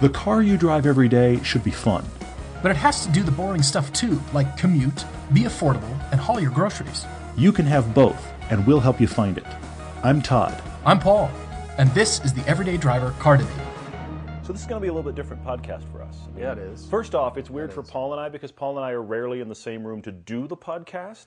The car you drive every day should be fun. But it has to do the boring stuff too, like commute, be affordable, and haul your groceries. You can have both, and we'll help you find it. I'm Todd. I'm Paul, and this is the Everyday Driver Car Debate. So this is going to be a little bit different podcast for us. Yeah, it is. First off, it's weird for Paul and I because Paul and I are rarely in the same room to do the podcast.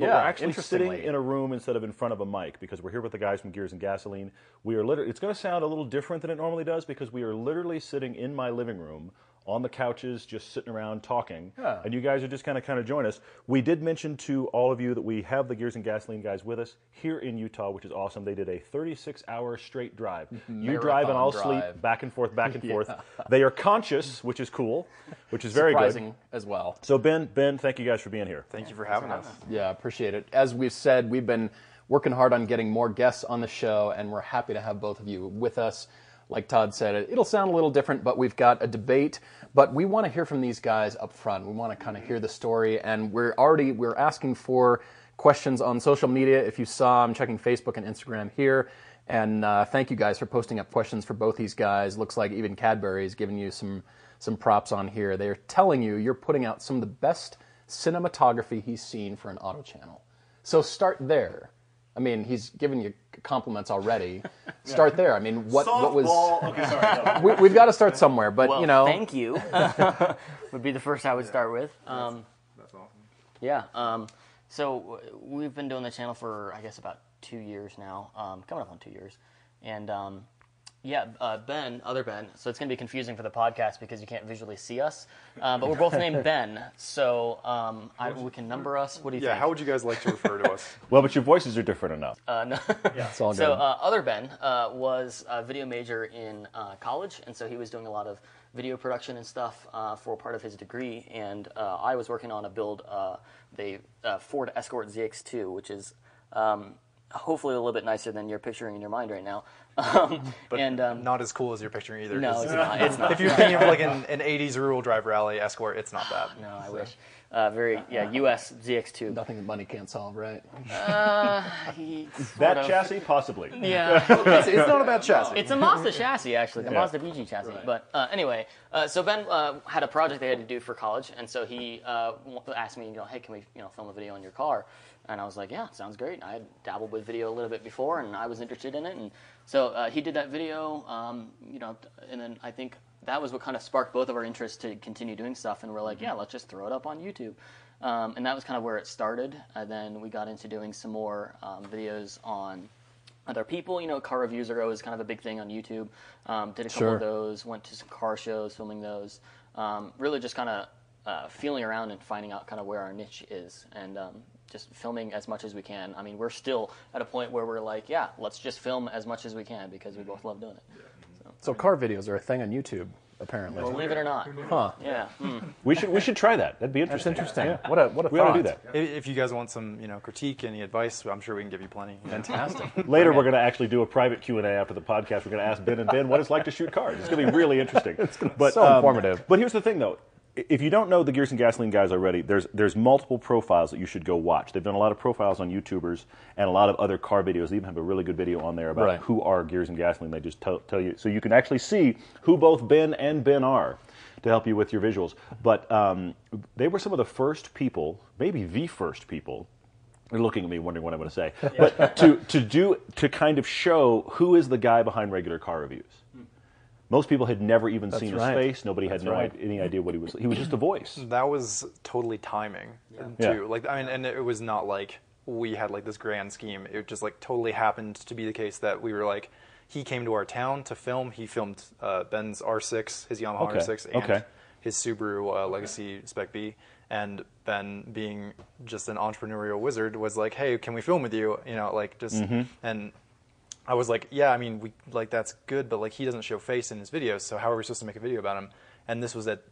But Yeah, we're actually sitting in a room instead of in front of a mic because we're here with the guys from Gears and Gasoline. We are literally. It's going to sound a little different than it normally does because we are literally sitting in my living room on the couches, just sitting around talking, Yeah. and you guys are just kind of kind of join us. We did mention to all of you that we have the Gears and Gasoline guys with us here in Utah, which is awesome. They did a 36-hour straight drive. you mm-hmm. drive and I'll drive. sleep back and forth, back and forth. They are conscious, which is cool, which is very good. Surprising as well. So Ben, Ben, thank you guys for being here. Thank you for having us. Yeah, appreciate it. As we've said, we've been working hard on getting more guests on the show, and we're happy to have both of you with us. Like Todd said, it- it'll sound a little different, but we've got a debate. But we want to hear from these guys up front. We want to kind of hear the story, and we're already we're asking for questions on social media. If you saw, I'm checking Facebook and Instagram here. And uh, thank you guys for posting up questions for both these guys. Looks like even Cadbury is giving you some some props on here. They're telling you you're putting out some of the best cinematography he's seen for an auto channel. So start there. I mean, he's given you compliments already. Start there. I mean, what what was? Okay, sorry. We, we've got to start somewhere, but Well, you know, thank you. would be the first I would start with. Um, That's awesome. yeah. Um, so we've been doing the channel for I guess about two years now, um, coming up on two years, and um, yeah, uh, Ben, other Ben. So it's gonna be confusing for the podcast because you can't visually see us, uh, but we're both named Ben. So um, I, we can number us. What do you think? Yeah, think? how would you guys like to refer to us? well, but your voices are different enough. Uh, no. it's all good. So uh, other Ben uh, was a video major in uh, college, and so he was doing a lot of video production and stuff uh, for part of his degree. And uh, I was working on a build, uh, the uh, Ford Escort ZX2, which is um, hopefully a little bit nicer than you're picturing in your mind right now. Um, and um, Not as cool as you're picturing either. no, 'cause it's not. It's not. If you're thinking of like an, an 80s rear wheel drive rally Escort, it's not that. no, I wish. Uh, very yeah, US ZX2. nothing that money can't solve, right? He- sort that of. chassis, possibly. Yeah. It's, it's not a bad chassis. It's a Mazda chassis, actually, the Yeah. Mazda BG chassis. But uh, anyway, uh, so Ben uh, had a project they had to do for college, and so he uh, asked me, you know, hey, can we, you know, film a video in your car? And I was like, yeah, sounds great. I had dabbled with video a little bit before, and I was interested in it, and so uh, he did that video, um, you know, and then I think that was what kind of sparked both of our interests to continue doing stuff, and we're like, yeah, let's just throw it up on YouTube. Um, and that was kind of where it started. And then we got into doing some more um, videos on other people. You know, car reviews are always kind of a big thing on YouTube. Um, did a couple Sure. of those. Went to some car shows, filming those. Um, really, just kind of uh, feeling around and finding out kind of where our niche is, and um, just filming as much as we can. I mean, we're still at a point where we're like, yeah, let's just film as much as we can because we both love doing it. So car videos are a thing on YouTube, apparently. Believe it or not. Huh? Yeah. mm. We should we should try that. That'd be That's interesting. interesting. What a what a We thought. ought to do that. If, if you guys want some, you know, critique, any advice, I'm sure we can give you plenty. Fantastic. Later, we're going to actually do a private Q and A after the podcast. We're going to ask Ben and Ben what it's like to shoot cars. It's going to be really interesting. it's gonna, but, so informative. But here's the thing, though. I- If you don't know the Gears and Gasoline guys already, there's there's multiple profiles that you should go watch. They've done a lot of profiles on YouTubers and a lot of other car videos. They even have a really good video on there about Right. who are Gears and Gasoline. They just tell, tell you, so you can actually see who both Ben and Ben are to help you with your visuals. But um, they were some of the first people, maybe the first people, they're looking at me wondering what I'm going to say. But to, to do to kind of show who is the guy behind regular car reviews. Most people had never even seen right. his face. Nobody had no right. i- any idea what he was. He was just a voice. That was totally timing, Yeah. too. Like, I mean, and it was not like we had like this grand scheme. It just like totally happened to be the case that we were like, he came to our town to film. He filmed uh, Ben's R6, his Yamaha Okay, R6, and okay. his Subaru uh, Legacy Spec B. And Ben, being just an entrepreneurial wizard, was like, "Hey, can we film with you?" You know, like just Mm-hmm. and I was like, yeah, I mean, we like that's good, but like he doesn't show face in his videos, so how are we supposed to make a video about him? And this was at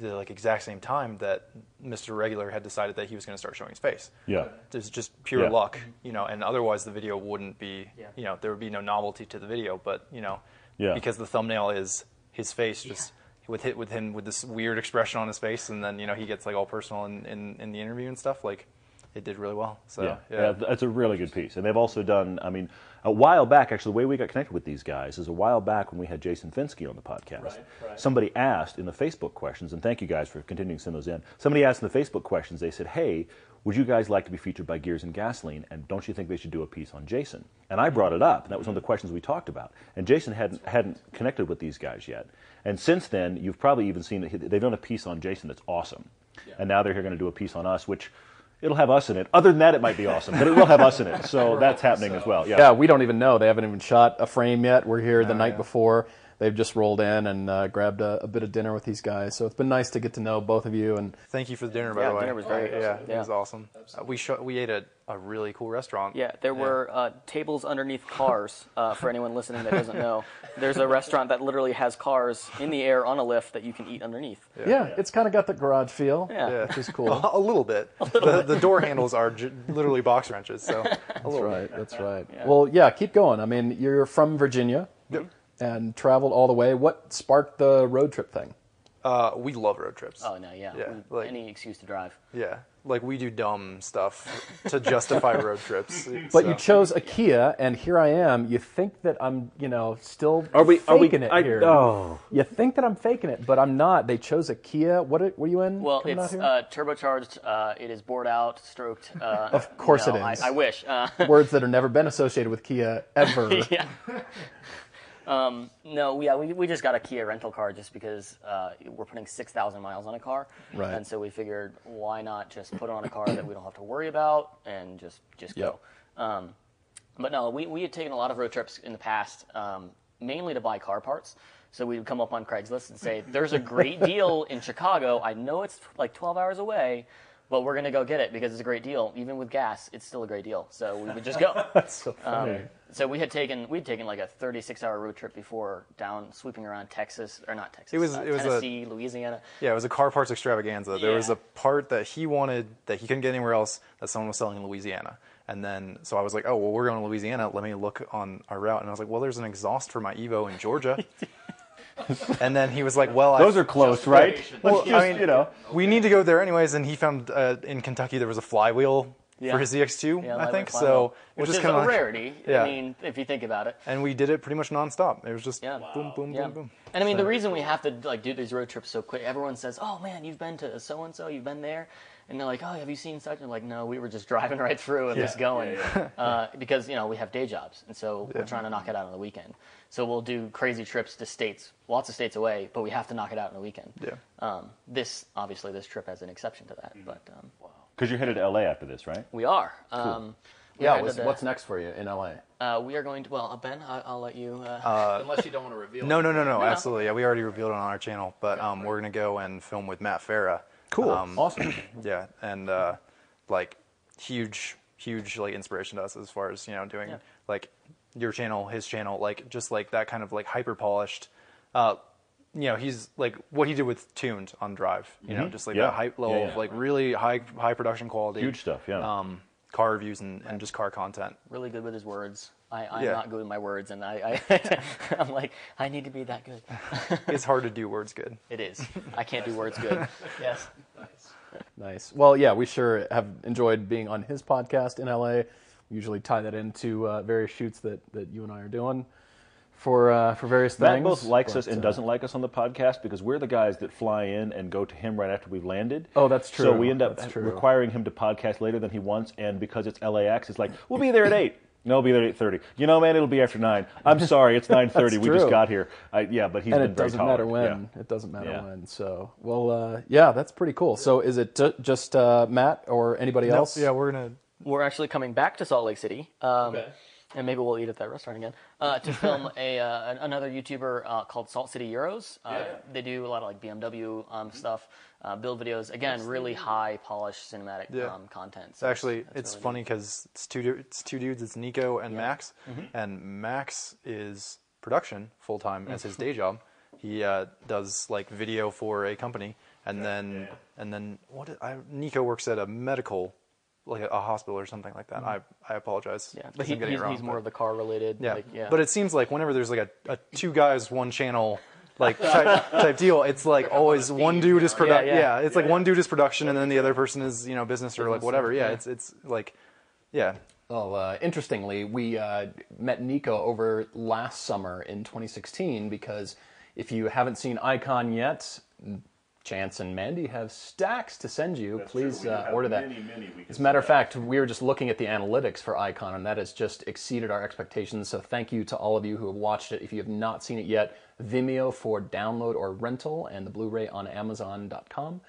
the like exact same time that Mr. Regular had decided that he was going to start showing his face. Yeah. It's just pure Yeah. luck, you know, and otherwise the video wouldn't be, Yeah. you know, there would be no novelty to the video, but you know, Yeah. because the thumbnail is his face, just with hit with him with this weird expression on his face, and then you know he gets like all personal in, in, in the interview and stuff. Like, it did really well. So yeah, yeah, yeah, that's a really good piece. And they've also done, I mean, a while back, actually, the way we got connected with these guys is a while back when we had Jason Fenske on the podcast. Somebody asked in the Facebook questions, and thank you guys for continuing to send those in. Somebody asked in the Facebook questions, they said, hey, would you guys like to be featured by Gears and Gasoline? And don't you think they should do a piece on Jason? And I brought it up, and that was one of the questions we talked about. And Jason hadn't, hadn't connected with these guys yet. And since then, you've probably even seen that they've done a piece on Jason that's awesome. And now they're here going to do a piece on us, which it'll have us in it. Other than that, it might be awesome, but it will have us in it. So that's happening as well. Yeah. Yeah, we don't even know. They haven't even shot a frame yet. We're here the oh, night before. They've just rolled in and uh, grabbed a, a bit of dinner with these guys. So it's been nice to get to know both of you. And Thank you for the dinner, by Yeah, the way. Yeah, dinner was very yeah, awesome. it was awesome. Uh, we sho- we ate at a really cool restaurant. Yeah, there were uh, tables underneath cars. Uh, for anyone listening that doesn't know, there's a restaurant that literally has cars in the air on a lift that you can eat underneath. yeah, it's kind of got the garage feel, Yeah. Yeah. which is cool. a little bit. the, the door handles are j- literally box wrenches. So That's right. That's right. Well, yeah, keep going. I mean, you're from Virginia and traveled all the way. What sparked the road trip thing? uh, we love road trips. Oh no, yeah, Yeah, we- like- any excuse to drive. Yeah, like we do dumb stuff to justify road trips. But so. you chose a Kia, and here I am. You think that I'm, you know, still Are we? Are we? faking it I, here. Oh. You think that I'm faking it, but I'm not. They chose a Kia. What are, what are you in? Well, it's out here? uh, turbocharged. Uh, it is bored out, stroked. Uh, Of course you know, it is. I, I wish. Uh, words that have never been associated with Kia ever. yeah. Um, no, yeah, we, we just got a Kia rental car just because uh, we're putting 6,000 miles on a car. Right. And so we figured, why not just put it on a car that we don't have to worry about and just, just Yep. go. Um, but no, we, we had taken a lot of road trips in the past, um, mainly to buy car parts. So we would come up on Craigslist and say, there's a great deal in Chicago. I know it's like 12 hours away, but we're going to go get it because it's a great deal. Even with gas, it's still a great deal. So we would just go. That's so funny. Um, so we had taken we'd taken like a 36 hour road trip before down sweeping around Texas or not Texas It was- uh, it was a- Tennessee Louisiana Yeah, it was a car parts extravaganza. There was a part that he wanted that he couldn't get anywhere else that someone was selling in Louisiana. And then, so I was like, oh, well, we're going to Louisiana. Let me look on our route. And I was like, well, there's an exhaust for my Evo in Georgia. and then he was like, well, Those I, are close, right? well, Let's I mean, you know. we need to go there anyways. And he found uh, in Kentucky there was a flywheel Yeah. for his ZX2, yeah, I think. flywheel, So it which was is just kind of a of rarity Yeah. I mean if you think about it and we did it pretty much nonstop. It was just yeah boom, boom, yeah. boom, boom. and I mean the reason we have to like do these road trips so quick everyone says oh man you've been to so and so you've been there and they're like oh have you seen such and like no we were just driving right through and just going Uh, because you know we have day jobs and so we're trying to knock it out on the weekend so we'll do crazy trips to states lots of states away but we have to knock it out on the weekend Yeah. um, this obviously this trip has an exception to that but um, Because you're headed to LA after this, right? we are um, we're Yeah, headed what's, to- what's next for you in LA? uh, we are going to well uh, Ben I, I'll let you uh, Unless you don't want to reveal. No, no, no, no, absolutely. Yeah, we already revealed it on our channel, but um, we're gonna go and film with Matt Farah. Cool. Um, awesome. Yeah, and uh, like huge, huge like inspiration to us as far as you know doing Yeah. like your channel, his channel, like just like that kind of like hyper polished. You know, he's like what he did with Tuned on Drive. You know, just like Mm-hmm. Yeah. that hype level, Yeah, yeah. like really high, high production quality, Huge stuff, yeah. Um, car reviews and, and just car content. really good with his words. I, I'm Yeah. not good with my words, and I, I I'm like I need to be that good. It's hard to do words good. It is. I can't do words good. Yes. Nice. Well, yeah, we sure have enjoyed being on his podcast in LA. We usually tie that into uh, various shoots that, that you and I are doing for uh, for various things. Matt both likes but, us and uh, doesn't like us on the podcast because we're the guys that fly in and go to him right after we've landed. Oh, that's true. So we end up That's true. requiring him to podcast later than he wants, and because it's LAX, it's like we'll be there at eight. No, we'll be there at eight thirty. You know, man, it'll be after nine. I'm sorry, it's nine thirty. We just got here. I, yeah, but he's and been it doesn't matter tolerant. when. It doesn't matter Yeah. when. So, well, uh, yeah, that's pretty cool. So, is it ju- just uh, Matt or anybody else? Yeah, we're gonna We're actually coming back to Salt Lake City. Um, And maybe we'll eat at that restaurant again uh, to film a uh, another YouTuber uh, called Salt City Euros. Uh, They do a lot of like BMW um, stuff, uh, build videos. Again, really high polished cinematic Yeah. um, content. So actually that's it's really funny because it's two it's two dudes. It's Nico and Max, Mm-hmm. and Max is production full time as his day job. He uh, does like video for a company, and then and then what? I, Nico works at a medical, like a, a hospital or something like that. I I apologize. Mm-hmm. Yeah, 'cause but I'm he, getting it he's, wrong, he's more but- of the car related. yeah. Like, yeah. But it seems like whenever there's like a, a two guys one channel like type, type deal. It's like always one dude is production. Yeah, Yeah, yeah. it's like one dude is production, and then the other person is you know business or like whatever. Yeah, it's it's like, yeah. Well, uh, interestingly, we uh, met Nico over last summer in 2016 because if you haven't seen Icon yet, Chance and Mandy have stacks to send you. Please uh, order that. As a matter of fact, we were just looking at the analytics for Icon, and that has just exceeded our expectations. So thank you to all of you who have watched it. If you have not seen it yet, Vimeo for download or rental, and the Blu-ray on Amazon.com.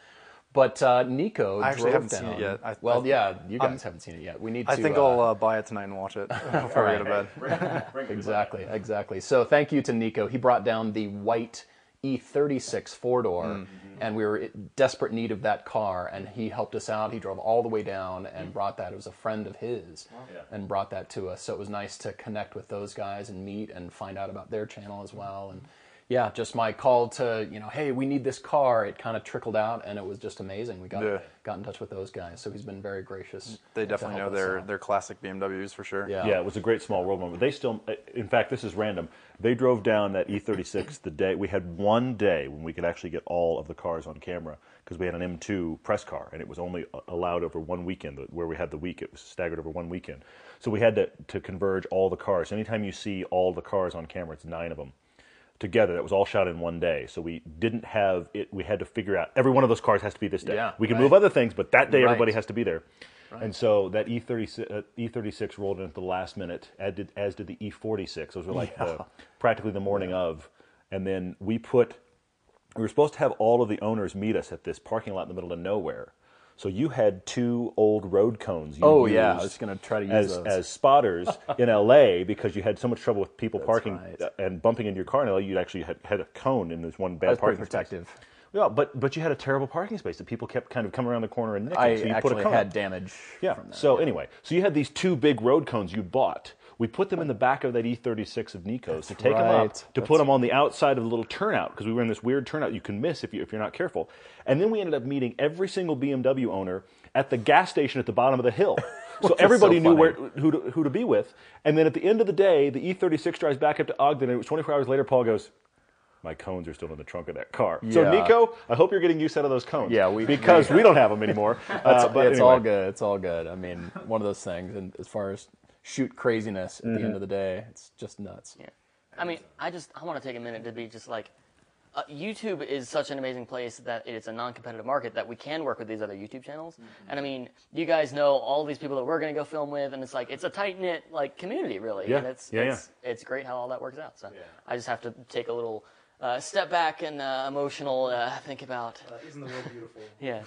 But uh, Nico I actually drove haven't seen it yet. I- well, I- yeah, you guys I'm- haven't seen it yet. We need to. I think uh, I'll uh, buy it tonight and watch it before I go to bed. Exactly, exactly. So thank you to Nico. He brought down the white E36 four door, Mm-hmm. and we were in desperate need of that car, and he helped us out. He drove all the way down Mm-hmm. and brought that. It was a friend of his, and brought that to us. So it was nice to connect with those guys and meet and find out about their channel as well. And yeah, just my call to you know, hey, we need this car. It kind of trickled out, and it was just amazing. We got Yeah. got in touch with those guys, so he's been very gracious. They definitely know their out. their classic BMWs for sure. Yeah. Yeah, it was a great small world moment. They still, in fact, this is random. They drove down that E36 the day we had one day when we could actually get all of the cars on camera because we had an M2 press car and it was only uh, allowed over one weekend where we had the week. It was staggered over one weekend, so we had to to converge all the cars. Anytime you see all the cars on camera, it's nine of them together. That was all shot in one day. So we didn't have it. We had to figure out every one of those cars has to be this day. Yeah, we can right. move other things, but that day Right. everybody has to be there. And so that E36, uh, E36 rolled in at the last minute, as did, as did the E46. Those were like the, practically the morning of. And then we put, we were supposed to have all of the owners meet us at this parking lot in the middle of nowhere. So you had two old road cones. You Oh, yeah, I was gonna try to use as, those. as spotters in LA because you had so much trouble with people parking right. uh, and bumping into your car in LA. You actually had, had a cone in this one bad That was pretty parking space. protective. Yeah, but but you had a terrible parking space that people kept kind of coming around the corner and nicking. I so you actually put a cone had damage. Yeah. From that. So anyway, so you had these two big road cones you bought. We put them in the back of that E36 of Nico's to take them right. up to put them on the outside of the little turnout because we were in this weird turnout you can miss if you if you're not careful. And then we ended up meeting every single BMW owner at the gas station at the bottom of the hill. So everybody so knew where, who, to, who to be with. And then at the end of the day, the E36 drives back up to Ogden, and it was 24 hours later. Paul goes, "My cones are still in the trunk of that car." So Nico, I hope you're getting use out of those cones. Yeah, we- because we don't have them anymore. Uh, but it's anyway. all good. It's all good. I mean, one of those things. And as far as shoot craziness at Mm-hmm. the end of the day, it's just nuts. Yeah. I mean, I just I want to take a minute to be just like, uh, YouTube is such an amazing place that it's a non-competitive market that we can work with these other YouTube channels. Mm-hmm. And I mean, you guys know all these people that we're going to go film with, and it's like it's a tight knit like community, really. Yeah. And it's Yeah, yeah. it's it's great how all that works out. So I just have to take a little. Uh, step back and uh, emotional. Uh, think about. Isn't the world beautiful? Yeah.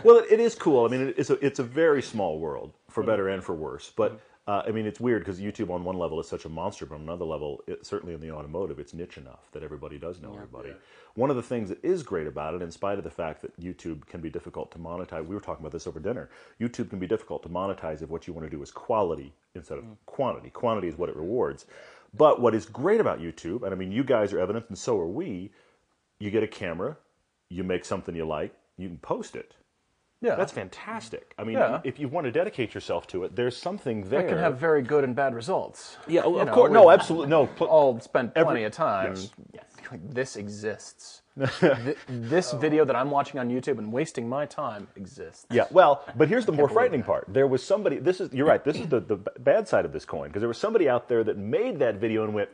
Well, it, it is cool. I mean, it's a it's a very small world for better and for worse. But uh, I mean, it's weird because YouTube on one level is such a monster, but on another level, it, certainly in the automotive, it's niche enough that everybody does know everybody. One of the things that is great about it, in spite of the fact that YouTube can be difficult to monetize, we were talking about this over dinner. YouTube can be difficult to monetize if what you want to do is quality instead of quantity. Quantity is what it rewards. But what is great about YouTube, and I mean, you guys are evidence, and so are we. You get a camera, you make something you like, you can post it. Yeah, That's fantastic. I mean, Yeah. if you want to dedicate yourself to it, there's something there. It can have very good and bad results. yeah, oh, You of know, course. No, absolutely. No. pl- All spent Every- plenty of time. yes. Like, This exists. Th- this oh. video that I'm watching on YouTube and wasting my time exists. Yeah, well, but here's the more frightening part. There was somebody. This is you're right. This is the the bad side of this coin because there was somebody out there that made that video and went,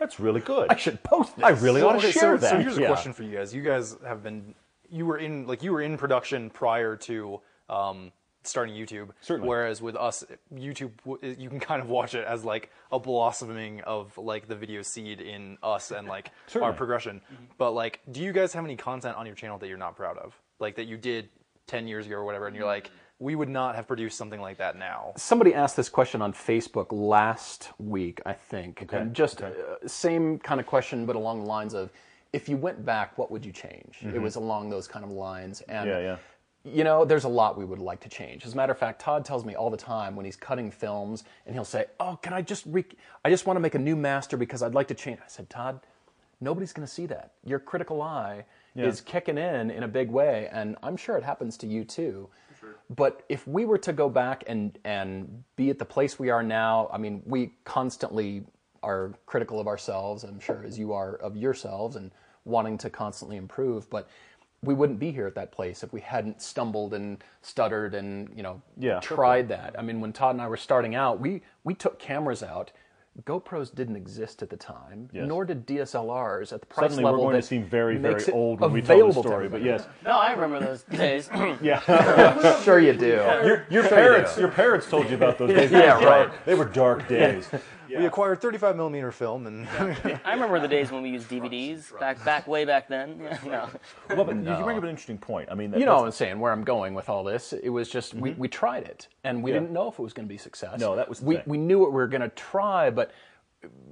"That's really good. I should post this. I really ought to okay, share so, that." so here's a Yeah. question for you guys. You guys have been, you were in like you were in production prior to um, starting YouTube. Certainly. Whereas with us, YouTube, you can kind of watch it as like a blossoming of like the video seed in us and like our progression. Progression. But like, do you guys have any content on your channel that you're not proud of, like that you did ten years ago or whatever, and you're like, we would not have produced something like that now. Somebody asked this question on Facebook last week, I think, and just uh, same kind of question, but along the lines of, if you went back, what would you change? It mm-hmm. was along those kind of lines, and Yeah, yeah. you know, there's a lot we would like to change. As a matter of fact, Todd tells me all the time when he's cutting films, and he'll say, "Oh, can I just re- I just want to make a new master because I'd like to change." I said, "Todd, nobody's going to see that. Your critical eye is kicking in in a big way, and I'm sure it happens to you too." But if we were to go back and and be at the place we are now, I mean, we constantly are critical of ourselves. I'm sure as you are of yourselves, and wanting to constantly improve. But we wouldn't be here at that place if we hadn't stumbled and stuttered and you know Yeah. tried that. I mean, when Todd and I were starting out, we we took cameras out. GoPros didn't exist at the time, Yes. nor did DSLRs at the price Suddenly, we're level going to that seem very, very makes it old when we tell the available story. But yes, No, I remember those days. yeah. sure you do. Your, your parents, your parents told you about those days. They Yeah, were dark- They were dark days. We acquired 35 millimeter film, and I remember the days when we used DVDs back back way back then. no. Well, but you bring up an interesting point. I mean, You know what I'm saying, where I'm going with all this. It was just, we, we tried it, and we Mm-hmm. Yeah. didn't know if it was going to be a success. No, that was the we, thing. we knew what we were going to try, but,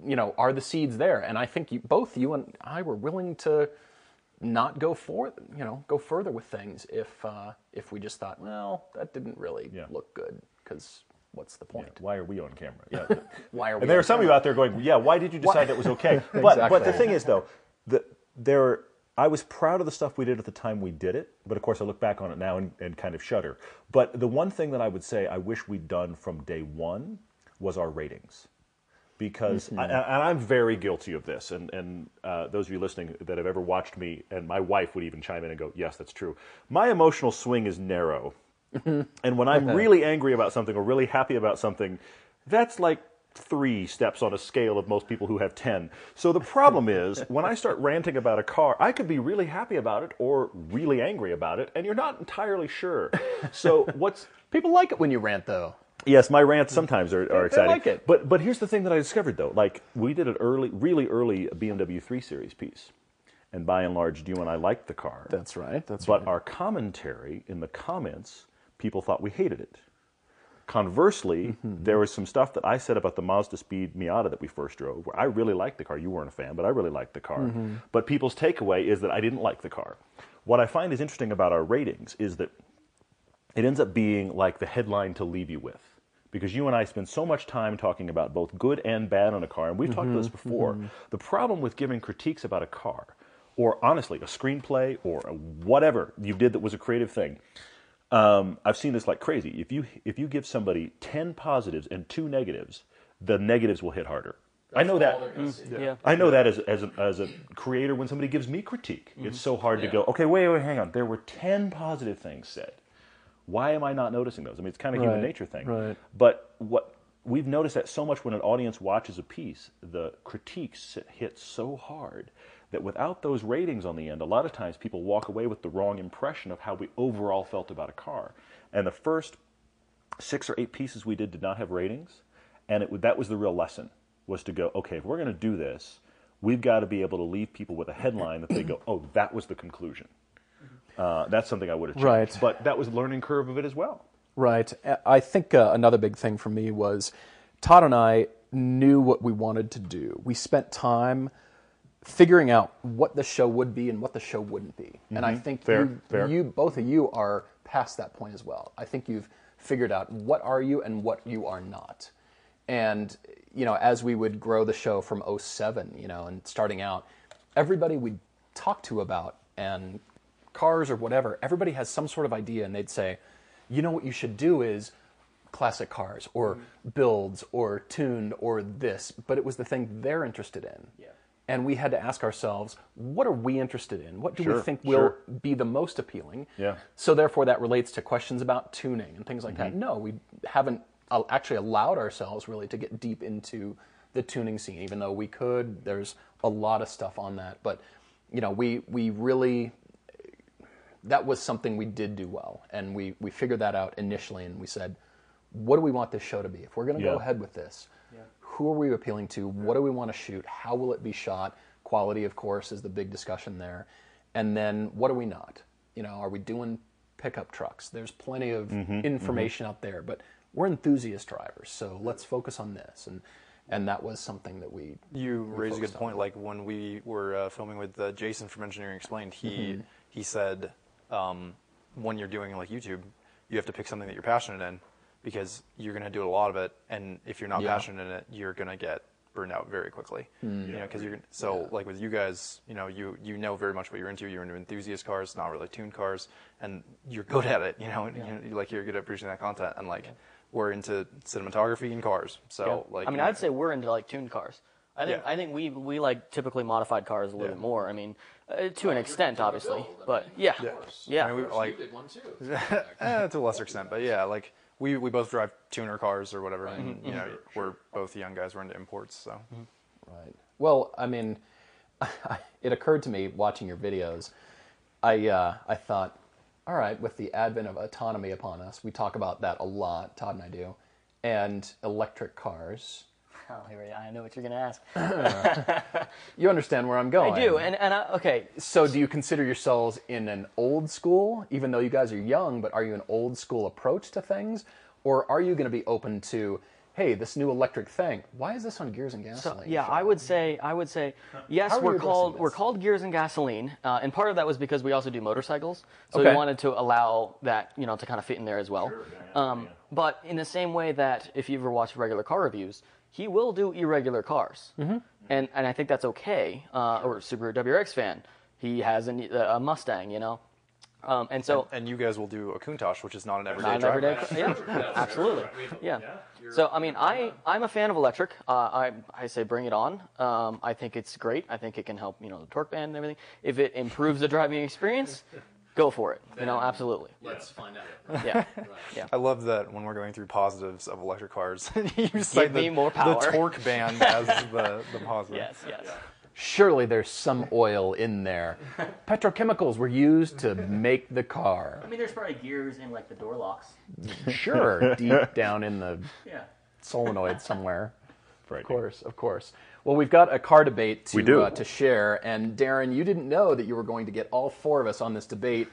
you know, are the seeds there? And I think you, both you and I were willing to not go for, you know, go further with things if, uh, if we just thought, well, that didn't really Yeah. look good, because what's the point? why are we on camera? Yeah. Why are we and there are some of you out there going, "Yeah, why did you decide that was okay?" But but the thing is, though, the, there I was proud of the stuff we did at the time we did it. But of course, I look back on it now and, and kind of shudder. But the one thing that I would say I wish we'd done from day one was our ratings. Because I, and I'm very guilty of this, and and uh, those of you listening that have ever watched me, and my wife would even chime in and go, "Yes, that's true." My emotional swing is narrow, and when I'm really angry about something or really happy about something, that's like three steps on a scale of most people who have 10. So the problem is, when I start ranting about a car, I could be really happy about it or really angry about it, and you're not entirely sure. So what's. People like it when you rant, though. Yes, my rants sometimes are, are exciting. like it. But but here's the thing that I discovered though. Like we did an early, really early BMW 3 Series piece, and by and large, you and I liked the car. That's right. That's But right. But our commentary in the comments, people thought we hated it. Conversely, Mm-hmm. there was some stuff that I said about the Mazda Speed Miata that we first drove, where I really liked the car. You weren't a fan, but I really liked the car. Mm-hmm. But people's takeaway is that I didn't like the car. What I find is interesting about our ratings is that it ends up being like the headline to leave you with. Because you and I spend so much time talking about both good and bad on a car, and we've talked about this before. The problem with giving critiques about a car, or honestly, a screenplay, or whatever you did that was a creative thing, um, I've seen this like crazy. If you if you give somebody ten positives and two negatives, the negatives will hit harder. I know that. Yeah. I know that as, as, a, as a creator, when somebody gives me critique, it's so hard to go, okay, wait, wait, hang on. There were 10 positive things said. Why am I not noticing those? I mean, it's kind of a human nature thing. right. But what we've noticed that so much when an audience watches a piece, the critiques hit so hard that without those ratings on the end, a lot of times people walk away with the wrong impression of how we overall felt about a car. And the first six or eight pieces we did did not have ratings, and it, that was the real lesson was to go, okay, if we're going to do this, we've got to be able to leave people with a headline that they go, oh, that was the conclusion. Uh, that's something I would have changed. Right. But that was the learning curve of it as well. Right. I think uh, another big thing for me was Todd and I knew what we wanted to do. We spent time figuring out what the show would be and what the show wouldn't be. And I think Mm-hmm. Fair, you, fair. you, both of you, are past that point as well. I think you've figured out what are you and what you are not. And you know, as we would grow the show from 07, you know, and starting out, everybody we talked to about and cars or whatever, everybody has some sort of idea, and they'd say, you know, what you should do is classic cars or builds or tuned or this, but it was the thing they're interested in. Yeah. And we had to ask ourselves, what are we interested in? What do we think will sure. be the most appealing? Yeah. So therefore, that relates to questions about tuning and things like Mm-hmm. that. No, we haven't actually allowed ourselves really to get deep into the tuning scene, even though we could. There's a lot of stuff on that, but you know, we we really that was something we did do well, and we we figured that out initially, and we said, what do we want this show to be? If we're going to Yeah. go ahead with this, who are we appealing to? What do we want to shoot? How will it be shot? Quality, of course, is the big discussion there. And then what are we not? You know, are we doing pickup trucks? There's plenty of information out there, but we're enthusiast drivers, so let's focus on this. And and that was something that we You we raised a good on. point. Like when we were uh, filming with uh, Jason from Engineering Explained, he Mm-hmm. he said um, when you're doing like YouTube, you have to pick something that you're passionate in because you're going to do a lot of it, and if you're not Yeah. passionate in it, you're going to get burned out very quickly. You know, because you're gonna- so like with you guys, you know, you you know very much what you're into. You're into enthusiast cars, not really tuned cars, and you're good at it. You know, and, you know, you- like you're good at producing that content, and like we're into cinematography and cars. So like I mean, I'd say we're into like tuned cars. I think Yeah. I think we we like typically modified cars a little Yeah. bit more. I mean, uh, to an extent, obviously, but yeah, yeah. I mean, we, like did one too. eh, to a lesser extent, but yeah, like we, we both drive tuner cars or whatever, and Mm-hmm. you know we're both young guys. We're into imports, so Right. Well, I mean, it occurred to me watching your videos. I uh, I thought, all right, with the advent of autonomy upon us, we talk about that a lot. Todd and I do, and electric cars. Oh, here we- I know what you're gonna ask. You understand where I'm going? I do, and and I, okay, So, do you consider yourselves in an old school, even though you guys are young, but are you an old school approach to things? Or are you going to be open to, hey, this new electric thing, why is this on gears and So, gasoline? yeah, I would say I would say yes. How are you We're called we're called Gears and Gasoline, uh, and part of that was because we also do motorcycles, so Okay. we wanted to allow that you know to kind of fit in there as well. um, But in the same way that if you ever watch regular car reviews, he will do irregular cars, mm-hmm. and and I think that's okay. Uh, or Subaru WRX fan, he has an, a Mustang, you know, um, and so and you guys will do a Countach, which is not an everyday Not an driver. everyday car. Yeah, absolutely. Yeah. So I mean, I I'm a fan of electric. Uh, I I say bring it on. Um, I think it's great. I think it can help you know the torque band and everything. If it improves the driving experience, go for it. You know, absolutely. Let's find out. Yeah. Yeah. I love that when we're going through positives of electric cars, you cite me the, more power. the torque band as the, the positive. Yes. Yes. Surely there's some oil in there. Petrochemicals were used to make the car. I mean, there's probably gears in like the door locks. Sure, deep down in the Yeah. solenoid somewhere. Of course, of course. Well, we've got a car debate to We do. Uh, to share, and Darrin, you didn't know that you were going to get all four of us on this debate,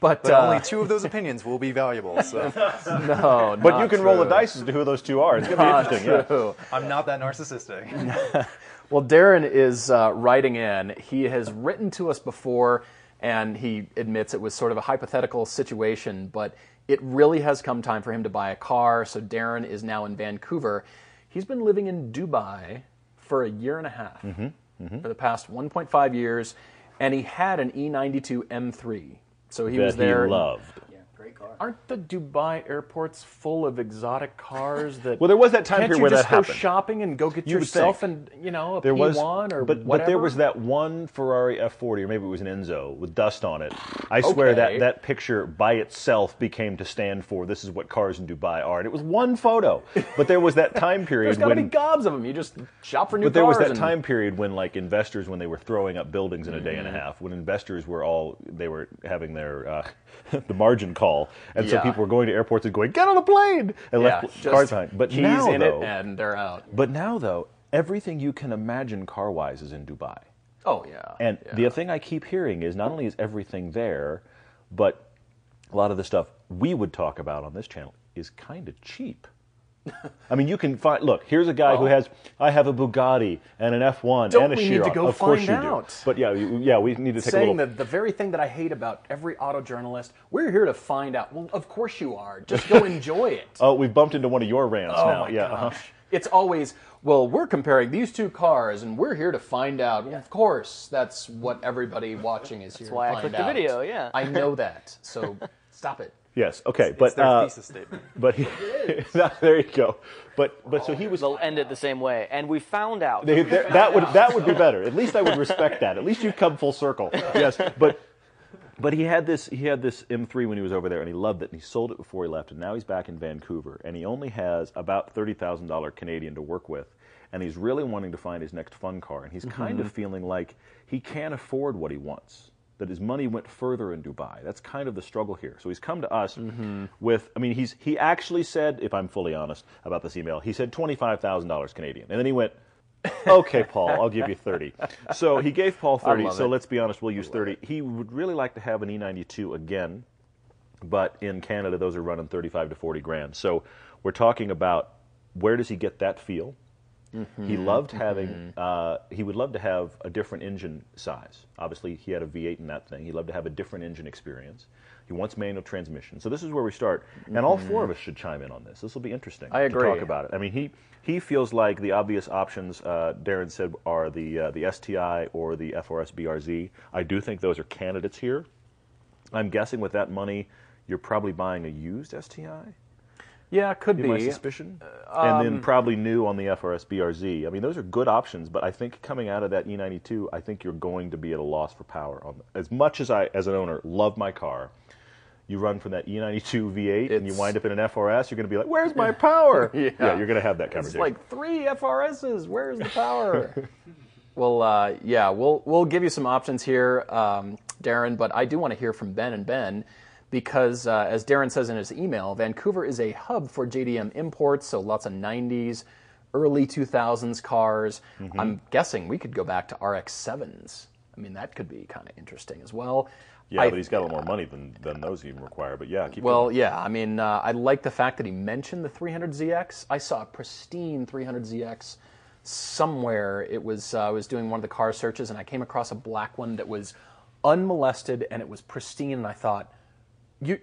but, But uh, only two of those opinions will be valuable. So no, But you can roll the dice as to who those two are. It's going to be Not interesting. Yeah. I'm not that narcissistic. Well, Darrin is uh, writing in. He has written to us before, and he admits it was sort of a hypothetical situation, but it really has come time for him to buy a car. So Darrin is now in Vancouver. He's been living in Dubai for a year and a half mm-hmm. Mm-hmm. for the past 1.5 years, and he had an E E92 M3. So he was there. he loved. Yeah. Great car. Aren't the Dubai airports full of exotic cars that? Well, there was that time period where that happened. can't period you just go shopping and go get You yourself and you know a There was, P1 or but, whatever? but there was that one Ferrari F40, or maybe it was an Enzo with dust on it. I swear Okay. that that picture by itself became to stand for this is what cars in Dubai are. And it was one photo, but there was that time period There's got to when. be gobs of them. You just shop for new cars. but there was that and- time period when, like investors, when they were throwing up buildings in a day and Mm-hmm. a half, when investors were all they were having their uh, the margin call, and so people were going to airports and going, "Get on a plane!" and yeah, left cars behind. But now, in though, it and they're out. but now though, everything you can imagine car-wise is in Dubai. Oh yeah. And yeah. the thing I keep hearing is not only is everything there, but a lot of the stuff we would talk about on this channel is kind of cheap. I mean, you can find. Look, here's a guy who has. I have a Bugatti and an F1 Don't and a we need to go of course find you out? do. But yeah, you, yeah, we need to take saying a little. that the very thing that I hate about every auto journalist, we're here to find out. Well, of course you are. Just go enjoy it. oh, we've bumped into one of your rants Oh now. my yeah. uh-huh. gosh. It's always, well, we're comparing these two cars and we're here to find out. Well, of course, that's what everybody watching is here why I to find clicked the video, yeah. I know that. So stop it. Yes. Okay. It's but their uh, thesis statement. but he, there you go. But but so he was They'll end it the same way, and we found out. They- they- that would that would be better. At least I would respect that. At least you've come full circle. Yes, but but he had this he had this M3 when he was over there, and he loved it, and he sold it before he left, and now he's back in Vancouver, and he only has about thirty thousand dollar Canadian to work with, and he's really wanting to find his next fun car, and he's kind of feeling like he can't afford what he wants. That his money went further in Dubai. That's kind of the struggle here. So he's come to us with. I mean, he's he actually said, if I'm fully honest about this email, he said twenty five thousand dollars Canadian, and then he went, okay, Paul, I'll give you 30. So he gave Paul 30. So it. let's be honest, we'll use 30. He would really like to have an E92 again, but in Canada, those are running 35 to 40 grand. So we're talking about where does he get that feel? Mm-hmm. He loved having. Uh, he would love to have a different engine size. Obviously, he had a V8 in that thing. He'd love to have a different engine experience. He wants manual transmission. So this is where we start, and all four of us should chime in on this. This will be interesting. Mm-hmm. I To talk about it. I mean, he he feels like the obvious options. Uh, Darrin said are the uh, the STI or the FRS BRZ. I do think those are candidates here. I'm guessing with that money, you're probably buying a used STI. Yeah, could in be. my suspicion. and then probably new on the FRS BRZ. I mean, those are good options, but I think coming out of that E92, I think you're going to be at a loss for power. On as much as I, as an owner, love my car, you run from that E E92 V8 and you wind up in an FRS, you're going to be like, "Where's my power?" Yeah. you're going to have that conversation. It's like three FRSs. Where's the power? well, uh, yeah, we'll we'll give you some options here, um, Darrin. But I do want to hear from Ben and Ben because, uh, as Darrin says in his email, Vancouver is a hub for JDM imports. So lots of '90s, early 2000s cars. Mm-hmm. I'm guessing we could go back to RX-7s. I mean, that could be kind of interesting as well. yeah, I- but he's got a little more money than, than those even require. But yeah, keep well, going. yeah. I mean, uh, I like the fact that he mentioned the 300ZX. I saw a pristine 300ZX somewhere. It was uh, I was doing one of the car searches and I came across a black one that was unmolested and it was pristine. And I thought, you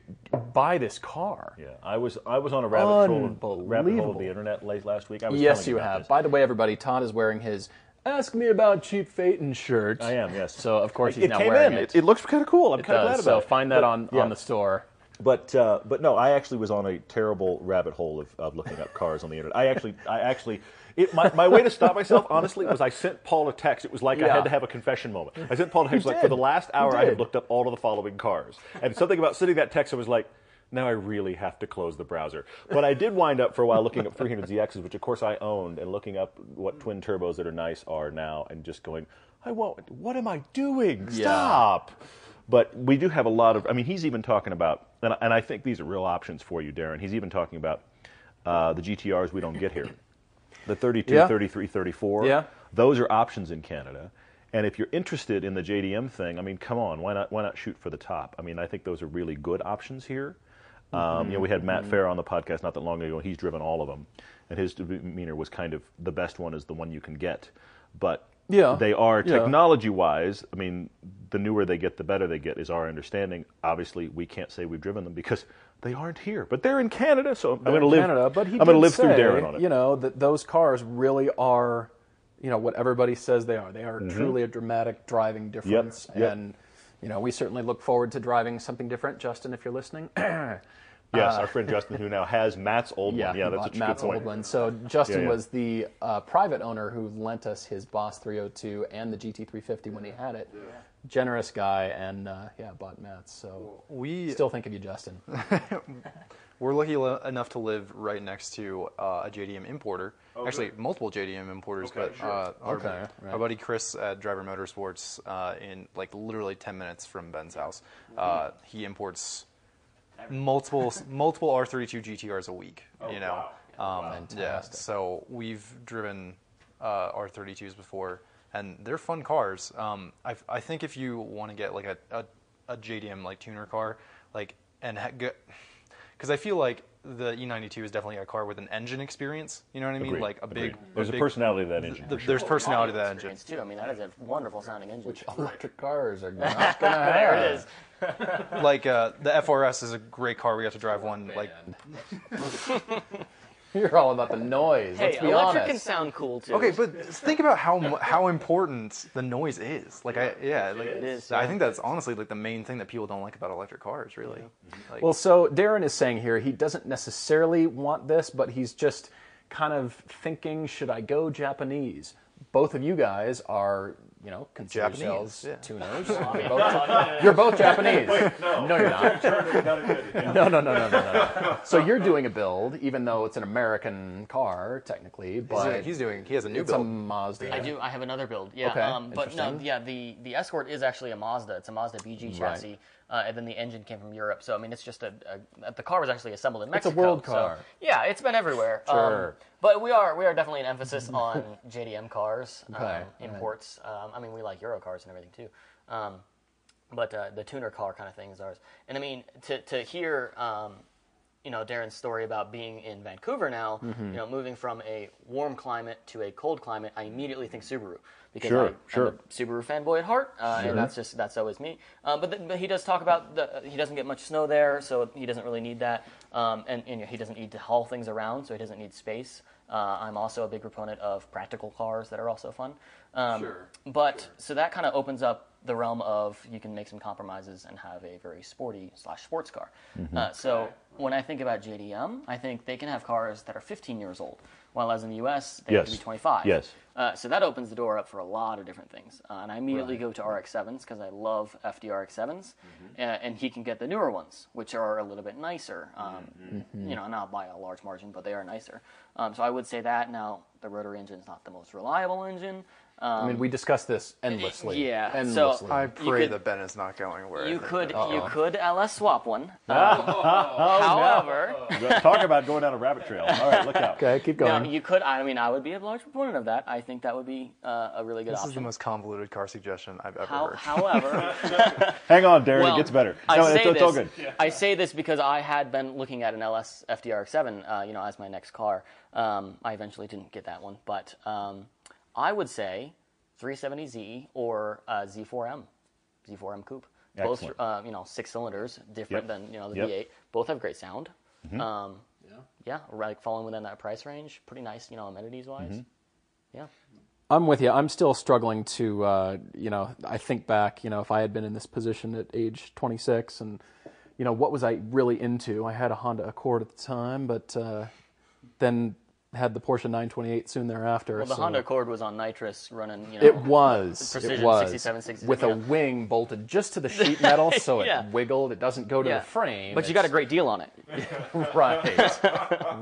buy this car. Yeah, I was I was on a rabbit hole, rabbit hole of the internet late last week. I was Yes, you have. this. By the way, everybody, Todd is wearing his "Ask Me About Cheap Phaeton" shirt. I am, yes. So of course he's it now wearing in. it. It, it looks kind of cool. I'm kind of glad about so it. find that But, on yeah. on the store. But uh, but no, I actually was on a terrible rabbit hole of, of looking up cars on the internet. I actually I actually it, my, my way to stop myself honestly was I sent Paul a text. It was like I had to have a confession moment. I sent Paul a text like for the last hour I had looked up all of the following cars and something about sending that text. I was like. Now I really have to close the browser. But I did wind up for a while looking up 300ZXs, which of course I owned, and looking up what twin turbos that are nice are now, and just going, I won't. What am I doing? Yeah. Stop. But we do have a lot of. I mean, he's even talking about, and, and I think these are real options for you, Darrin. He's even talking about uh, the GTRs we don't get here, the 32, Yeah. 33, 34. Yeah. Those are options in Canada. And if you're interested in the JDM thing, I mean, come on, why not? Why not shoot for the top? I mean, I think those are really good options here. Um, you know, we had Mm-hmm. Matt Farah on the podcast not that long ago, and he's driven all of them, and his demeanor was kind of the best one is the one you can get, but Yeah. they are Yeah. technology wise. I mean, the newer they get, the better they get, is our understanding. Obviously, we can't say we've driven them because they aren't here, but they're in Canada, so I'm going to live. Canada, but he I'm going to live through say, Darrin on it. You know that those cars really are, you know, what everybody says they are. They are Mm-hmm. truly a dramatic driving difference, yep. and you know we certainly look forward to driving something different. Justin, if you're listening, yes, our friend Justin, who now has Matt's old yeah, one. Yeah, that's a Matt's good point. old one. So Justin Yeah, yeah. was the uh, private owner who lent us his Boss 302 and the GT350 when he had it. Generous guy, and uh, yeah, bought Matt's. So We still think of you, Justin. We're lucky lo- enough to live right next to uh, a JDM importer. Actually, multiple JDM importers, Oh, Okay, but sure. uh, our, Okay, right. our buddy Chris at Driver Motorsports, uh, in like literally 10 minutes from Ben's house, uh, he imports multiple multiple R32 GTRs a week. you know, um, yeah. So we've driven uh, R32s before, and they're fun cars. Um, I, I think if you want to get like a, a, a JDM like tuner car, like and ha- because I feel like the E92 is definitely a car with an engine experience. You know what I mean? Agreed, Like a agreed. big. There's a, big, personality to that engine. the- for sure. There's personality to that engine. Too. I mean, that is a wonderful sounding engine. Which electric cars are not gonna have. there it is. Like uh, the FRS is a great car. We have to drive one. Like You're all about the noise. Hey, Let's be electric honest. can sound cool too. Okay, but think about how mu- how important the noise is. Like I yeah, like It is, I yeah. think that's honestly like the main thing that people don't like about electric cars, really. Like, Well, so Darrin is saying here he doesn't necessarily want this, but he's just kind of thinking, should I go Japanese? Both of you guys are, you know, consider Japanese, yourselves yeah. tuners. You're both, you're both Japanese. no. you're not. No, no, no, no, no, no. So you're doing a build, even though it's an American car technically, he's, but doing, he's doing he has a new it's a build. Mazda. I do. I have another build. Yeah. Okay, Um, but no, yeah. The the Escort is actually a Mazda. It's a Mazda BG chassis, uh, and then the engine came from Europe. So I mean, it's just a, a the car was actually assembled in Mexico. It's a world so- car. yeah, it's been everywhere. Sure. Um, but we are we are definitely an emphasis on JDM cars, um, Okay, imports. Um, I mean, we like Euro cars and everything too. Um, but uh, the tuner car kind of thing is ours. And I mean, to to hear. Um, you know Darrin's story about being in Vancouver now, Mm-hmm. you know, moving from a warm climate to a cold climate, I immediately think Subaru because Sure, I, sure. I'm a Subaru fanboy at heart, uh, and that's just that's always me. Uh, but, the, but he does talk about the he doesn't get much snow there, so he doesn't really need that, um, and, and you know, he doesn't need to haul things around, so he doesn't need space. Uh, I'm also a big proponent of practical cars that are also fun. Um, Sure, But so that kind of opens up the realm of you can make some compromises and have a very sporty slash sports car. Mm-hmm. Uh, so when I think about JDM, I think they can have cars that are 15 years old, while as in the US, they have to be 25. Yes. Uh, so that opens the door up for a lot of different things. Uh, and I immediately go to RX-7s because I love FDRX-7s, uh, and he can get the newer ones, which are a little bit nicer. Um, You know, not by a large margin, but they are nicer. Um, so I would say that. Now, the rotary engine is not the most reliable engine. Um, I mean, we discussed this endlessly. yeah, so- endlessly. I pray could- that Ben is not going where you think could that- you could LS swap one. Um, however, Talk about going down a rabbit trail. All right, look out. okay, keep no, going. you could. I mean, I would be a large proponent of that. I think that would be uh, a really good option. This is the most convoluted car suggestion I've ever How, heard. however, Hang on, Darrin. well, it gets better. I no, say it's, it's this, all good. I say this because I had been looking at an LS FDRX7, uh, you know, as my next car. Um, I eventually didn't get that one, but um, I would say 370Z or uh, Z4M, Z4M Coupe. Both, uh, you know, six cylinders, different Yep. than you know the Yep. Mm-hmm. V8. Both have great sound. Um, yeah, like falling within that price range, pretty nice, you know, amenities wise. Mm-hmm. Yeah. I'm with you. I'm still struggling to, uh, you know, I think back, you know, if I had been in this position at age 26 and, you know, what was I really into? I had a Honda Accord at the time, but uh, then had the Porsche 928 soon thereafter. Well, the so- Honda Accord was on nitrous running, you know. It was. Precision it was 67, 67, with a wing bolted just to the sheet metal, so it wiggled. It doesn't go to Yeah. the frame. But you got a great deal on it. right,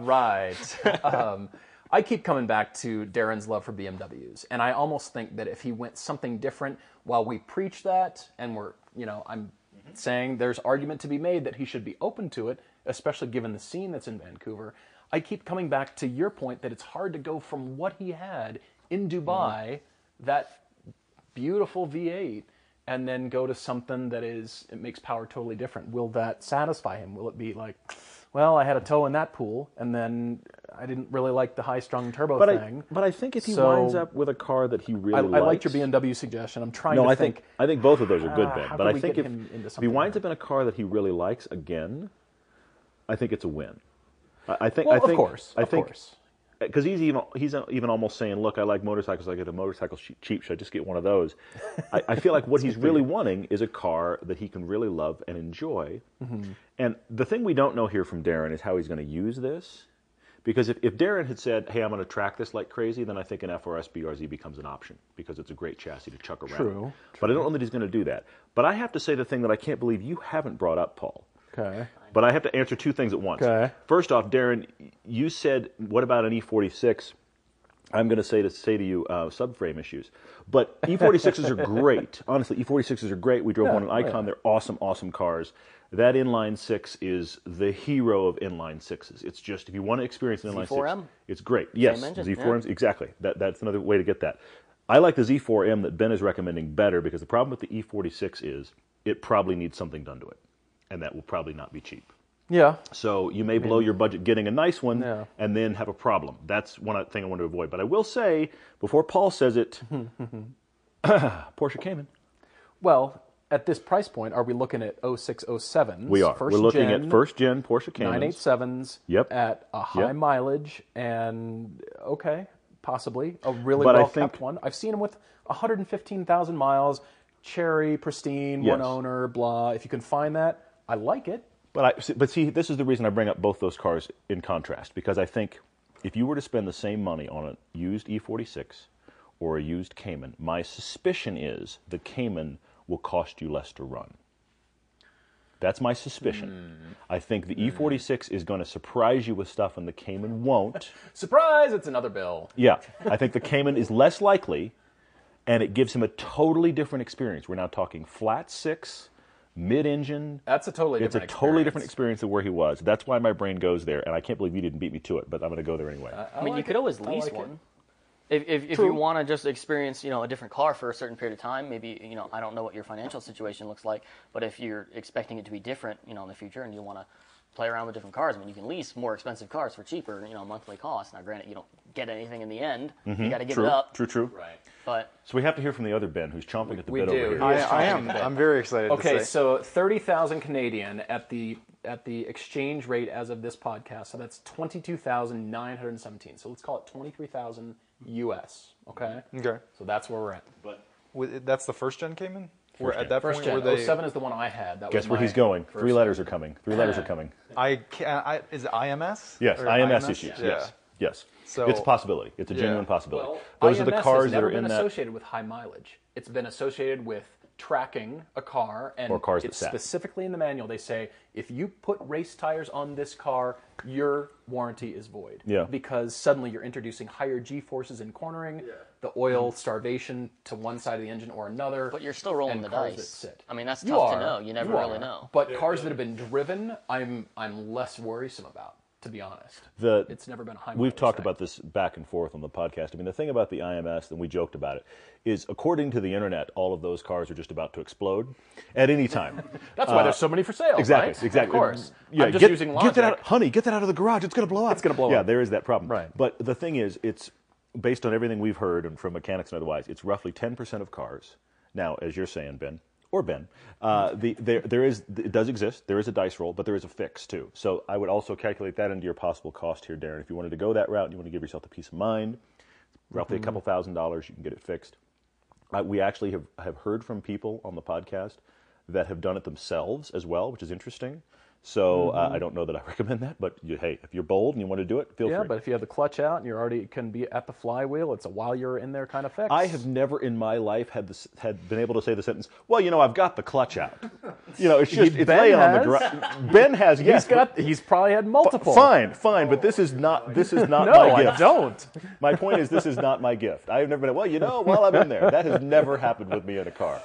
right. Um, I keep coming back to Darrin's love for BMWs, and I almost think that if he went something different, while we preach that, and we're, you know, I'm saying there's argument to be made that he should be open to it, especially given the scene that's in Vancouver. I keep coming back to your point that it's hard to go from what he had in Dubai, that beautiful V8 and then go to something that is it makes power totally different. Will that satisfy him? Will it be like, well, I had a toe in that pool, and then I didn't really like the high-strung turbo But I, thing. but I think if he So- winds up with a car that he really I, likes, I liked your BMW suggestion. I'm trying No, to I think. think I think both of those are good, ah, Ben. how But I think if, if he winds up in a car that he really likes again, I think it's a win. I, think. well, I think, of course, I of think, course. because he's even he's even almost saying, "Look, I like motorcycles. I get a motorcycle cheap. Should I just get one of those?" I, I feel like what he's really wanting is a car that he can really love and enjoy. Mm-hmm. And the thing we don't know here from Darrin is how he's going to use this. Because if, if Darrin had said, "Hey, I'm going to track this like crazy," then I think an FRS BRZ becomes an option because it's a great chassis to chuck around. True, But I don't know that he's going to do that. But I have to say the thing that I can't believe you haven't brought up, Paul. Okay. But I have to answer two things at once. Okay. First off, Darrin, you said, "What about an E46?" I'm going to say to say to you, uh, subframe issues. But E46s are great. Honestly, E46s are great. We drove Yeah, one in oh, Icon. yeah. They're awesome, awesome cars. That inline six is the hero of inline sixes. It's just if you want to experience an inline Z4M? six, it's great. Yes, Z4Ms exactly. That that's another way to get that. I like the Z4M that Ben is recommending better because the problem with the E46 is it probably needs something done to it, and that will probably not be cheap. Yeah. So you may blow your budget getting a nice one Yeah. and then have a problem. That's one thing I want to avoid. But I will say, before Paul says it, Porsche Cayman. Well, at this price point, are we looking at 0607s? We are. First We're looking gen, at first gen Porsche Caymans. 987s Yep. at a high Yep. mileage and okay, possibly a really well kept one. I've seen them with 115,000 miles, cherry, pristine, one owner, blah. If you can find that, I like it. But I, but see, this is the reason I bring up both those cars in contrast because I think if you were to spend the same money on a used E46 or a used Cayman, my suspicion is the Cayman will cost you less to run. That's my suspicion. Mm. I think the mm. E46 is going to surprise you with stuff, and the Cayman won't. Surprise! It's another bill. Yeah, I think the Cayman is less likely, and it gives him a totally different experience. We're now talking flat six, mid-engine. That's a totally It's a different totally different experience. experience than where he was. That's why my brain goes there, and I can't believe you didn't beat me to it. But I'm going to go there anyway. I mean, you could it. always lease like it. one. If, if, if you want to just experience, you know, a different car for a certain period of time, maybe, you know, I don't know what your financial situation looks like, but if you're expecting it to be different, you know, in the future and you want to play around with different cars, I mean, you can lease more expensive cars for cheaper, you know, monthly costs. Now, granted, you don't get anything in the end. You mm-hmm. got to give true, it up. true, true. Right. But So we have to hear from the other Ben, who's chomping at the We bit do. over here. I, I am. I'm very excited. Okay, to say. so thirty thousand Canadian at the at the exchange rate as of this podcast. So that's twenty two thousand nine hundred seventeen. So let's call it twenty three thousand US. Okay. okay, So that's where we're at. But that's the first gen Cayman. Were First at that First point, gen. were they? 07 is the one I had. That Guess was where he's going. Three letters are coming. Three letters are coming. I, can, I is it IMS? Yes, Or IMS, issues. Yeah. Yes, yes. So- it's a possibility. It's a Yeah. genuine possibility. Well, Those IMS are the cars has that never are in been that. associated with high mileage. It's been associated with tracking a car, and Or cars that it's sat. specifically in the manual. They say if you put race tires on this car, your warranty is void. Yeah. Because suddenly you're introducing higher G forces in cornering, the oil starvation to one side of the engine or another. But you're still rolling the dice. that sit. I mean, that's You tough to are. know. You never You really know. But cars that have been driven, I'm I'm less worrisome about. To be honest, The, it's never been a high. We've talked about this back and forth on the podcast. I mean, the thing about the IMS, and we joked about it, is according to the internet, all of those cars are just about to explode at any time. That's why there's so uh, many for sale. Exactly, right? exactly. Of course. Yeah, I'm just get, using get logic. that out, honey, get that out of the garage. It's going to blow up. It's gonna blow yeah, up. Yeah. There is that problem. Right. But the thing is, it's based on everything we've heard and from mechanics and otherwise. It's roughly 10% of cars. Now, as you're saying, Ben, or Ben, uh, the, there, there is it does exist. There is a dice roll, but there is a fix too. So I would also calculate that into your possible cost here, Darrin. If you wanted to go that route, and you want to give yourself the peace of mind. Roughly a couple thousand dollars, you can get it fixed. Uh, we actually have, have heard from people on the podcast that have done it themselves as well, which is interesting. So uh, I don't know that I recommend that, but you, hey, if you're bold and you want to do it, feel Yeah, free. Yeah, but if you have the clutch out and you're already can be at the flywheel, it's a while you're in there kind of fix. I have never in my life had this had been able to say the sentence. Well, you know, I've got the clutch out. You know, it's just it's Ben laying on the has. ground. Ben has. Yes, He's got. He's probably had multiple. Fine, fine, but this is not. This is not No, my I don't. My point is, this is not my gift. I've never been. Well, you know, while I'm in there, that has never happened with me in a car.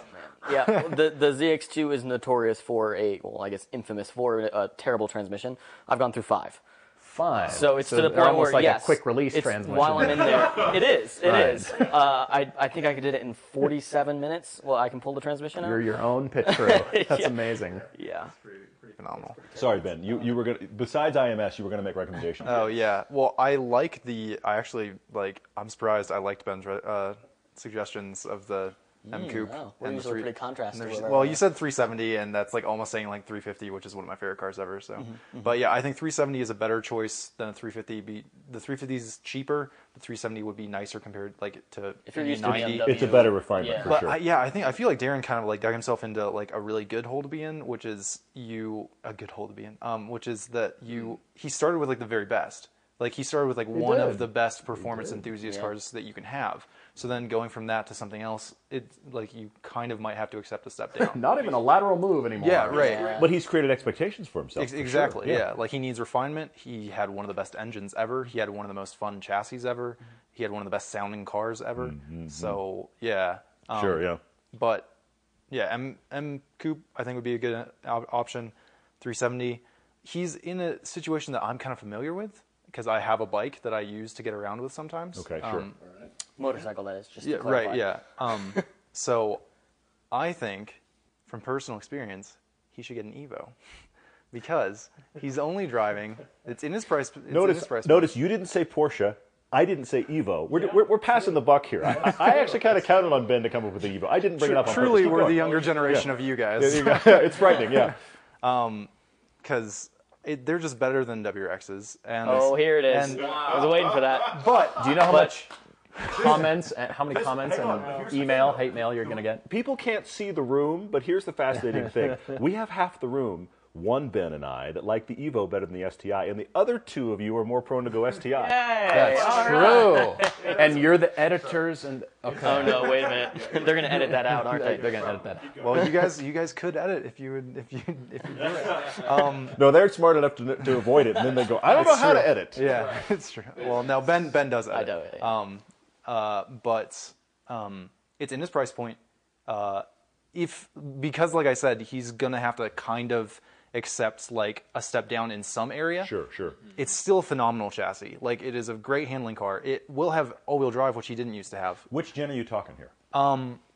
Yeah, the the ZX2 is notorious for a, well, I guess infamous for a terrible transmission. I've gone through five. Five. So it's to the point almost where like yes, a quick release it's, transmission. While I'm in there, it is. It Right. is. Uh, I I think I did it in 47 minutes. Well, I can pull the transmission out. You're your own pit crew. That's Yeah. amazing. yeah. Pretty, pretty phenomenal. Sorry, Ben. You you were going to besides IMS, you were going to make recommendations. Oh yeah. Well, I like the. I actually like. I'm surprised. I liked Ben's uh, suggestions of the M coupe. wow. We're and the usually three- pretty contrast and to there's- where Well, we're you said 370, and that's like almost saying like 350, which is one of my favorite cars ever. So, Mm-hmm, but yeah, I think 370 is a better choice than a 350. Be the 350 is cheaper. The 370 would be nicer compared like to If you're the used to BMW. it's a better refinement Yeah. for But sure. I, yeah, I think I feel like Darrin kind of like dug himself into like a really good hole to be in, which is you a good hole to be in. Um, which is that you he started with like the very best. Like he started with like one did. of the best performance enthusiast Yeah. cars that you can have. So then going from that to something else, it like you kind of might have to accept a step down. Not even a lateral move anymore. yeah, right. Yeah. but he's created expectations for himself. Ex- for sure. exactly. Yeah. Like he needs refinement. He had one of the best engines ever. He had one of the most fun chassis ever. He had one of the best sounding cars ever. So yeah. Um, Sure. Yeah. But yeah, M M Coupe I think would be a good op- option. 370. He's in a situation that I'm kind of familiar with because I have a bike that I use to get around with sometimes. Okay. Sure. Um, motorcycle. That is just to yeah, clarify. right. Yeah. Um, so I think, from personal experience, he should get an Evo because he's only driving. It's in his price. It's in his notice, price. notice you didn't say Porsche. I didn't say Evo. We're, we're, we're passing the buck here. I, I actually kind of counted on Ben to come up with the Evo. I didn't bring it up on Truly, purpose. We're going. the younger generation of you guys. There you go. it's frightening. Yeah. because they're just better than WRXs. And Oh, here it is. And, I was waiting for that. but Do you know how But- much comments and how many comments and email, hate mail you're gonna get? People can't see the room, but here's the fascinating thing: we have half the room. One Ben and I that like the Evo better than the STI, and the other two of you are more prone to go STI. That's true. And you're the editors and okay. Oh no! Wait a minute. They're gonna edit that out, aren't they? They're gonna edit that. Out. well, you guys, you guys could edit if you would, if you, if you do it. No, they're smart enough to, to avoid it, and then they go, "I don't know how to edit." Yeah, it's true. Well, now Ben Ben does edit. do, yeah. Um, uh, but um, it's in his price point. Uh, if because, like I said, he's gonna have to kind of accept like a step down in some area. Sure, sure. It's still a phenomenal chassis. Like it is a great handling car. It will have all-wheel drive, which he didn't used to have. Which gen are you talking here?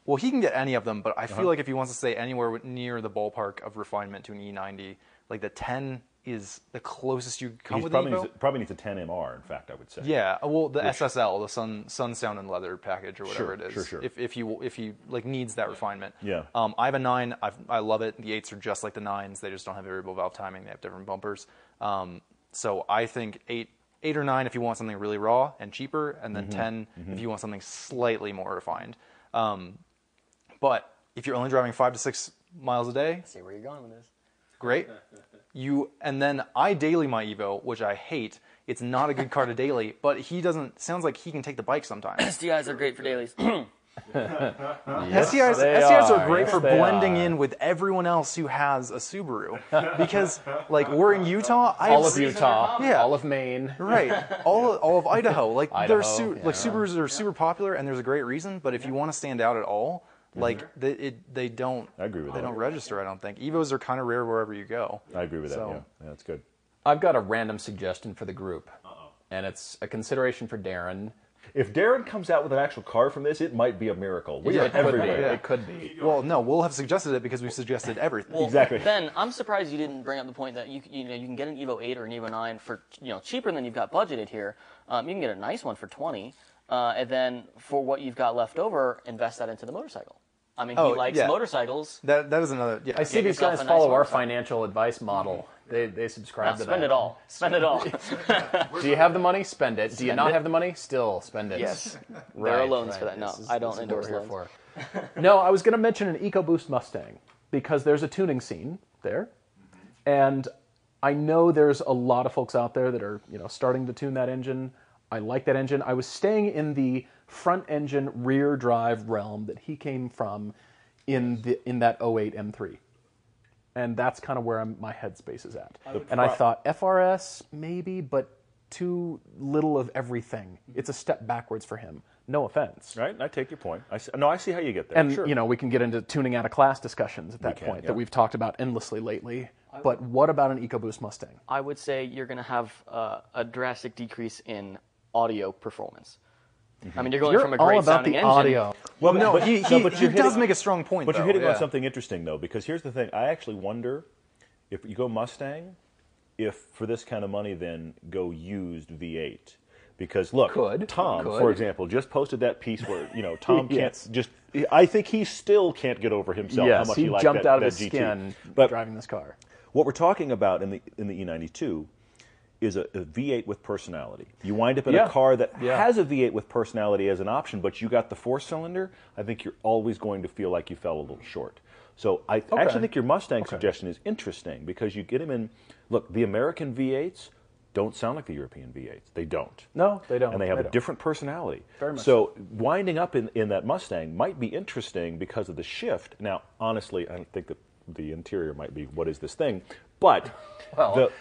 Well, he can get any of them, but I feel Uh-huh. like if he wants to stay anywhere near the ballpark of refinement to an E90, like the 10 is the closest you come He with probably Evo. needs, probably needs a 10 MR. In fact, I would say. Yeah, uh, well, the SSL, the Sun Sun Sound and Leather package or whatever Sure, it is. sure, sure. If if you if you like needs that refinement. Yeah. Um, I have a nine. I've, I love it. The eights are just like the nines. They just don't have variable valve timing. They have different bumpers. Um, so I think eight eight or nine if you want something really raw and cheaper, and Mm-hmm. then 10 if you want something slightly more refined. Um, but if you're only driving five to six miles a day, See where you're going with this. great. You and then I daily my Evo, which I hate. It's not a good car to daily, but he doesn't. Sounds like he can take the bike sometimes. STIs are great for dailies. STIs, they STIs are, are. great Yes, for blending are. in with everyone else who has a Subaru, because like we're in Utah. I All have of Utah, Yeah. all of Maine. Right, all of, all of Idaho. Like Idaho, they're su- yeah. like Subarus are super popular, and there's a great reason. But if you want to stand out at all, like they, it, they don't. I agree with they that. don't register. I don't think Evos are kind of rare wherever you go. I agree with that. Yeah, yeah, that's good. I've got a random suggestion for the group, and it's a consideration for Darrin. If Darrin comes out with an actual car from this, it might be a miracle. We are it could be. everywhere. It could be. Well, no, we'll have suggested it because we suggested everything. Well, Exactly. Ben, I'm surprised you didn't bring up the point that you you know you can get an Evo 8 or an Evo 9 for you know cheaper than you've got budgeted here. Um, you can get a nice one for 20, uh, and then for what you've got left over, invest that into the motorcycle. I mean, Oh, he likes yeah. motorcycles. That that is another. Yeah, I see these guys a nice follow our financial advice model. They they subscribe to that. Spend that. it all. Spend it all. Do you have the money? Spend it. Do you not it. have the money? Still spend it. Yes. Right, There are loans right. for that. No, is- I don't endorse what loans. for. no, I was going to mention an EcoBoost Mustang because there's a tuning scene there, and I know there's a lot of folks out there that are you know starting to tune that engine. I like that engine. I was staying in the front engine rear drive realm that he came from in the in that 08 M3 and that's kind of where I'm, my headspace is at. And I thought FRS maybe, but too little of everything. It's a step backwards for him. No offense. Right? I take your point. I see, no, I see how you get there. And sure. you know, we can get into tuning out of class discussions at that can, point yeah. that we've talked about endlessly lately. But what about an EcoBoost Mustang? I would say you're going to have uh, a drastic decrease in audio performance. I mean, you're going You're from a all great about sounding the engine. audio. Well, no, but- he, no, but he you're does hitting- make a strong point. But though, you're hitting yeah. on something interesting though, because here's the thing. I actually wonder if you go Mustang, if for this kind of money, then go used V8. Because look, Could. Tom, Could. for example, just posted that piece where you know Tom Yes. can't just. I think he still can't get over himself how yes, much he he, liked jumped that, out of his GT. skin But driving this car. what we're talking about in the in the E92 is a, a V8 with personality. You wind up in Yeah. a car that Yeah. has a V8 with personality as an option, but you got the four cylinder. I think you're always going to feel like you fell a little short. So I actually think your Mustang suggestion is interesting because you get him in. Look, the American V8s don't sound like the European V8s. They don't. No, they don't. And they have They a don't. different personality. Very much so winding up in, in that Mustang might be interesting because of the shift. Now, honestly, I think that the interior might be what is this thing, but Well, the,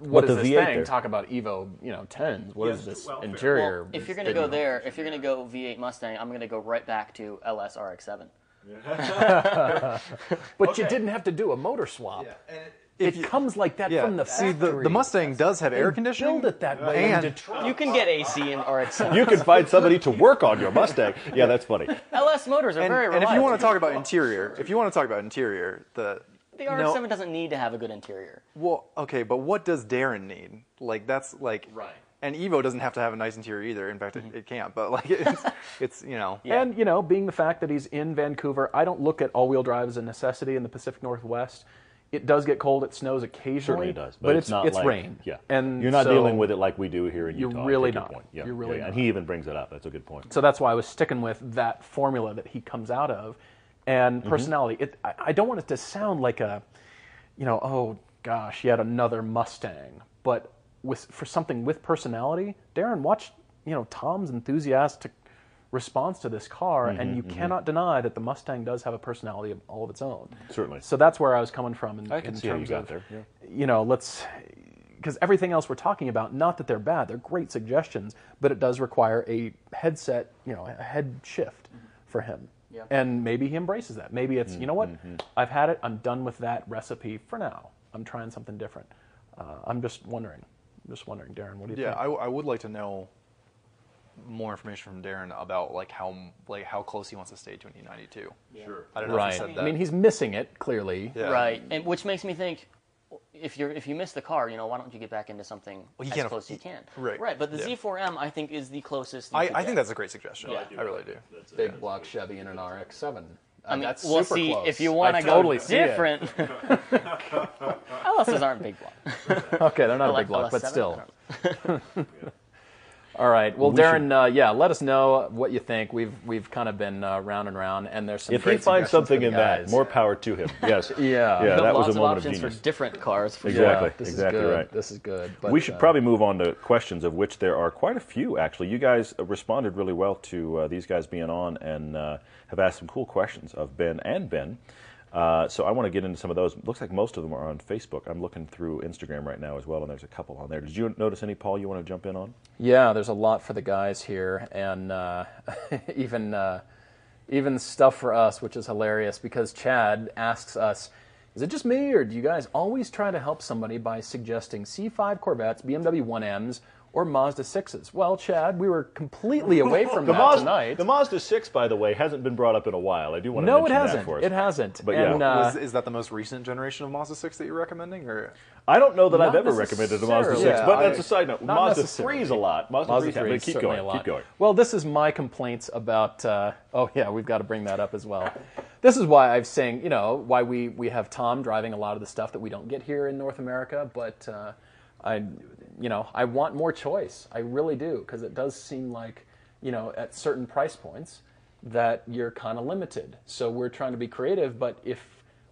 What but the this V8 thing? there- Talk about Evo, you know, tens. What is this Well, interior? if you're going to go there, if you're going to go V8 Mustang, I'm going to go right back to LS RX-7. But you didn't have to do a motor swap. it comes like that Yeah, from the see, factory. the, the Mustang does have air conditioning. Build it that way in And Detroit. You can get AC in RX-7. you can find somebody to work on your Mustang. Yeah, that's funny. LS motors are and, very reliable. and if you want to talk about interior, if you want to talk about interior, the the no- RX-7 doesn't need to have a good interior. Well, okay, but what does Darrin need? Like that's like Right. And Evo doesn't have to have a nice interior either. In fact, it, mm-hmm. it can't. But like it's, it's you know. Yeah. And you know, being the fact that he's in Vancouver, I don't look at all-wheel drive as a necessity in the Pacific Northwest. It does get cold. It snows occasionally. Certainly it does, but, it's not it's like, rain. Yeah, and you're not so- dealing with it like we do here in You're Utah. Really take your not. point. Yeah, You're really yeah, And not. he even brings it up. That's a good point. So that's why I was sticking with that formula that he comes out of, and Mm-hmm. personality. It, I, I don't want it to sound like a, you know, oh gosh, yet another Mustang. But with for something with personality, Darrin, watch you know Tom's enthusiastic response to this car, Mm-hmm, and you cannot deny that the Mustang does have a personality of all of its own. Certainly. So that's where I was coming from in, I can in see how you terms got of, there, yeah. you know, let's because everything else we're talking about, not that they're bad, they're great suggestions, but it does require a headset, you know, a head shift for him. Yeah. And maybe he embraces that. Maybe it's, you know what, Mm-hmm. I've had it, I'm done with that recipe for now. I'm trying something different. Uh, I'm just wondering, I'm just wondering, Darrin, what do you Yeah, think? I, I would like to know more information from Darrin about like how like how close he wants to stay to an E92. Sure. I don't know if he said that. I mean, he's missing it clearly. Yeah. Right, and which makes me think, if you're if you miss the car, you know, why don't you get back into something Well, he as can't close as you can? right, right. But the yeah. Z4M, I think, is the closest. You I, I think that's a great suggestion. Yeah. I really do. Big block Chevy in an RX-7. Uh, I mean, that's we'll super see close. if you want I to go totally see it. different. LSs aren't big block. Okay, they're not a like big block, but LS7, still. I don't know. All right. Well, We Darrin, uh, yeah, let us know what you think. We've we've kind of been uh, round and round, and there's some If he finds something in that, more power to him. Yes. Yeah. Yeah, that was a of moment of options genius. for different cars. For Exactly. Yeah, this exactly is good. right. This is good. But, we should uh, probably move on to questions, of which there are quite a few, actually. You guys responded really well to uh, these guys being on and uh, have asked some cool questions of Ben and Ben. Uh, so I want to get into some of those. Looks like most of them are on Facebook. I'm looking through Instagram right now as well, and there's a couple on there. Did you notice any, Paul, you want to jump in on? Yeah, there's a lot for the guys here, and uh, even uh, even stuff for us, which is hilarious because Chad asks us, "Is it just me, or do you guys always try to help somebody by suggesting C5 Corvettes, BMW 1Ms, or Mazda 6s?" Well, Chad, we were completely away from that Mazda, tonight. the Mazda 6, by the way, hasn't been brought up in a while. I do want to no, it mention that hasn't. for us. It hasn't. But yeah. and, uh, Was, is that the most recent generation of Mazda 6 that you're recommending, or I don't know that I've ever recommended a Mazda 6, necessarily. but Yeah, that's I- a side note. Mazda necessarily. 3 is a lot. Mazda, Mazda 3 3 is keep certainly going. a lot. Keep going. Well, this is my complaints about. Uh, oh yeah, we've got to bring that up as well. This is why I'm saying, you know, why we we have Tom driving a lot of the stuff that we don't get here in North America. But uh, I, you know, I want more choice. I really do because it does seem like, you know, at certain price points that you're kind of limited. So we're trying to be creative, but if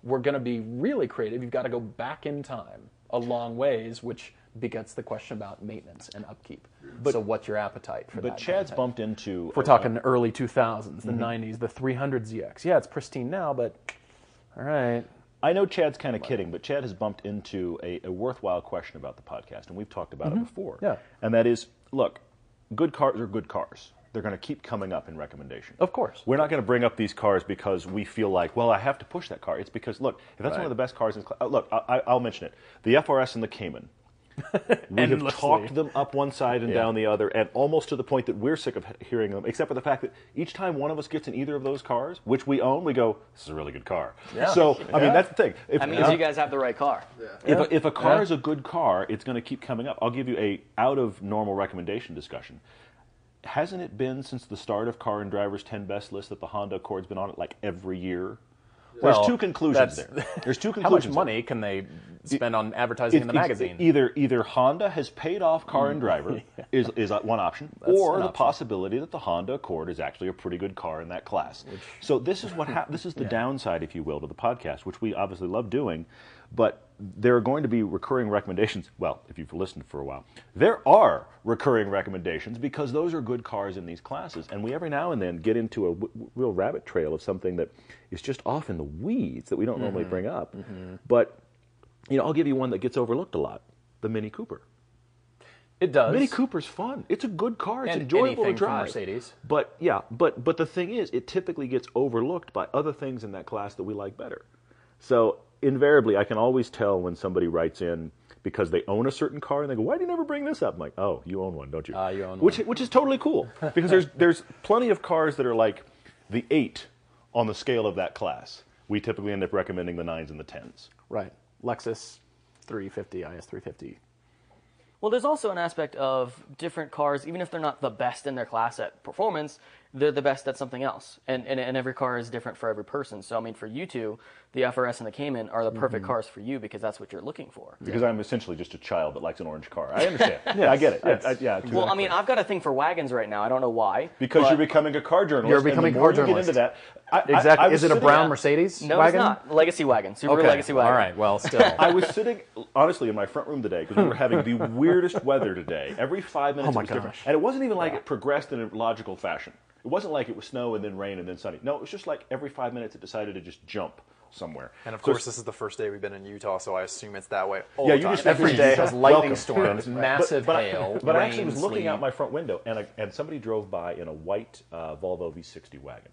we're going to be really creative, you've got to go back in time a long ways, which begets the question about maintenance and upkeep. But, so what's your appetite for that? But Chad's content? bumped into. If we're talking early 2000s, Mm-hmm. the 90s, the 300 ZX. Yeah, it's pristine now, but all right. I know Chad's kind of kidding, but Chad has bumped into a, a worthwhile question about the podcast, and we've talked about it before. Mm-hmm. Yeah. And that is look, good cars are good cars. They're going to keep coming up in recommendation. Of course. We're not going to bring up these cars because we feel like, well, I have to push that car. It's because, look, if that's one of the best cars in class, look, I, I- I'll mention it. The FRS and the Cayman. We have talked them up one side and Yeah. down the other, and almost to the point that we're sick of hearing them, except for the fact that each time one of us gets in either of those cars, which we own, we go, this is a really good car. Yeah. So, I mean, that's the thing. If, That means you guys have the right car. if, a, if a car Yeah. is a good car, it's going to keep coming up. I'll give you a out of normal recommendation discussion. Hasn't it been since the start of Car and Driver's 10 Best list that the Honda Accord's been on it like every year? There's two conclusions that's- there. There's two How much conclusions. there. money can they spend on advertising in the It's- magazine? Either either Honda has paid off Car and mm. Driver is is one option, or an the option. possibility that the Honda Accord is actually a pretty good car in that class. so this is what hap- this is the downside, if you will, to the podcast, which we obviously love doing, but there are going to be recurring recommendations. Well, if you've listened for a while, there are recurring recommendations because those are good cars in these classes, and we every now and then get into a w- real rabbit trail of something that is just off in the weeds that we don't Mm-hmm. normally bring up, but you know, I'll give you one that gets overlooked a lot: the Mini Cooper. it does. Mini Cooper's fun. It's a good car. It's And enjoyable to drive. Mercedes. But yeah, but but the thing is, it typically gets overlooked by other things in that class that we like better. So invariably, I can always tell when somebody writes in because they own a certain car and they go, "Why do you never bring this up?" I'm like, "Oh, you own one, don't you?" Ah, you own which one. which is totally cool because there's there's plenty of cars that are like the eight on the scale of that class. We typically end up recommending the nines and the tens. Right. Lexus 350, IS 350. Well, there's also an aspect of different cars, even if they're not the best in their class at performance, they're the best at something else. And, and, and every car is different for every person. So, I mean, for you two, the FRS and the Cayman are the perfect mm-hmm. cars for you because that's what you're looking for. Because I'm essentially just a child that likes an orange car. I understand. yeah, I get it. yes. I- I- yeah, Well, I mean, I've got a thing for wagons right now. I don't know why. Because you're becoming a car journalist. You're becoming a more car you Get into journalist. that. I- I- Exactly. I was Is it a brown at- Mercedes No, wagon? it's not. Legacy wagon. Subaru Okay. Legacy wagon. All right. Well, still. I was sitting, honestly, in my front room today because we were having the weirdest weather today. Every five oh minutes Oh my it was different. gosh. And it wasn't even like it progressed in a logical fashion. It wasn't like it was snow and then rain and then sunny. No, it was just like every five minutes it decided to just jump somewhere. And of So course, this is the first day we've been in Utah, so I assume it's that way. All Yeah, you time. just Every day has lightning storms, massive but, hail, I, but I actually was looking sleet. out my front window and, a, and somebody drove by in a white uh, Volvo V60 wagon.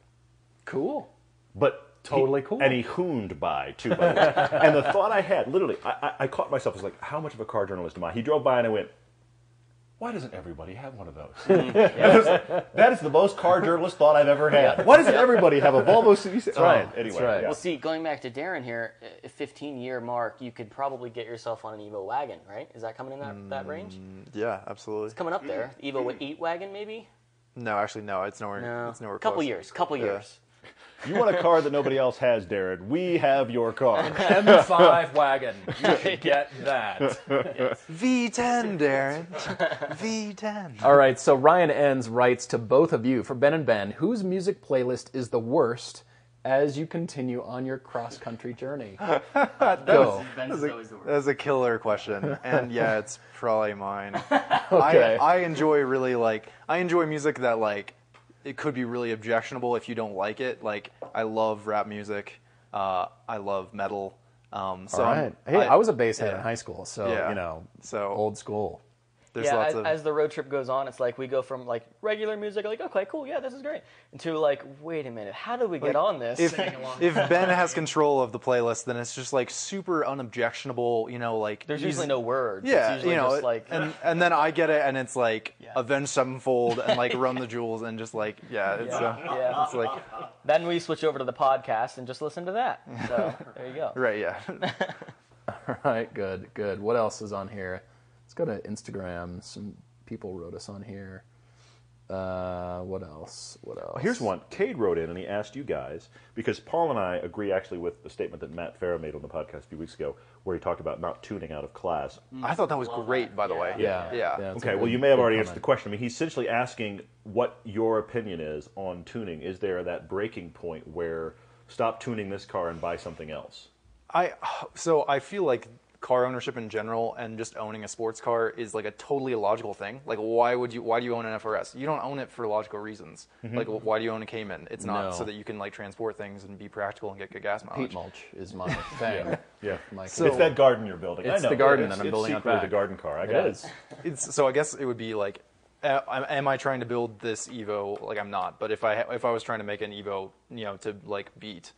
Cool. But Totally he- cool. And he hooned by too. By the way. and the thought I had, literally, I, I, I caught myself. I was like, "How much of a car journalist am I?" He drove by and I went, "Why doesn't everybody have one of those?" And I was like, that is the most car journalist thought I've ever had. Why doesn't everybody have a Volvo C6? That's right. Oh, anyway, That's right. yeah. Well, see, going back to Darrin here, a 15 year mark, you could probably get yourself on an Evo wagon, right? Is that coming in that, that mm, range? Yeah, absolutely. It's coming up there. Mm. Evo with 8 wagon, maybe? No, actually, no. It's nowhere. No. It's nowhere. couple close. years. Couple Yeah. Years. You want a car that nobody else has, Darrin? We have your car. M5 wagon. You should get that. V10, Darrin. V10. All right, so Ryan Ends writes to both of you for Ben and Ben, whose music playlist is the worst as you continue on your cross country journey? Go. Ben's is always the worst. That's a killer question, and yeah, it's probably mine. Okay. I, I enjoy really like I enjoy music that like it could be really objectionable if you don't like it. Like I love rap music. Uh, I love metal. Um, so All I'm- Hey, I, was a bass head in high school, so Yeah. you know, So- old school. There's yeah, lots as, of as the road trip goes on, it's like we go from like regular music, like okay, cool, yeah, this is great, to like, wait a minute, how do we get on this? if if Ben has control of the playlist, then it's just like super unobjectionable. You know, like There's usually no words. Yeah, it's usually you know, just like and and then I get it, and it's like Yeah. Avenged Sevenfold and like Run the Jewels, and just like yeah, it's Yeah. uh, Yeah. it's like then we switch over to the podcast and just listen to that. So there you go. right, yeah. All right, good, good. What else is on here? Let's go to Instagram. Some people wrote us on here. Uh, what else? What else? Here's one. Cade wrote in and he asked you guys because Paul and I agree actually with the statement that Matt Farah made on the podcast a few weeks ago, where he talked about not tuning out of class. I thought that was great, by the way. Yeah, yeah. it's a Okay, well, you may have good already answered the question. I mean, he's essentially asking what your opinion is on tuning. Is there that breaking point where stop tuning this car and buy something else? I so I feel like car ownership in general and just owning a sports car is like a totally illogical thing. Like why would you why do you own an FRS? You don't own it for logical reasons. Like why do you own a Cayman? It's not No. so that you can like transport things and be practical and get good gas mileage. Peat mulch is my thing. Yeah. My it's that garden you're building. I It's know. the garden It's- that I'm it's building out secretly the garden car. I It got is. It's, so I guess it would be like, uh, am I trying to build this Evo? Like I'm not, but if I if I was trying to make an Evo, you know, to like beat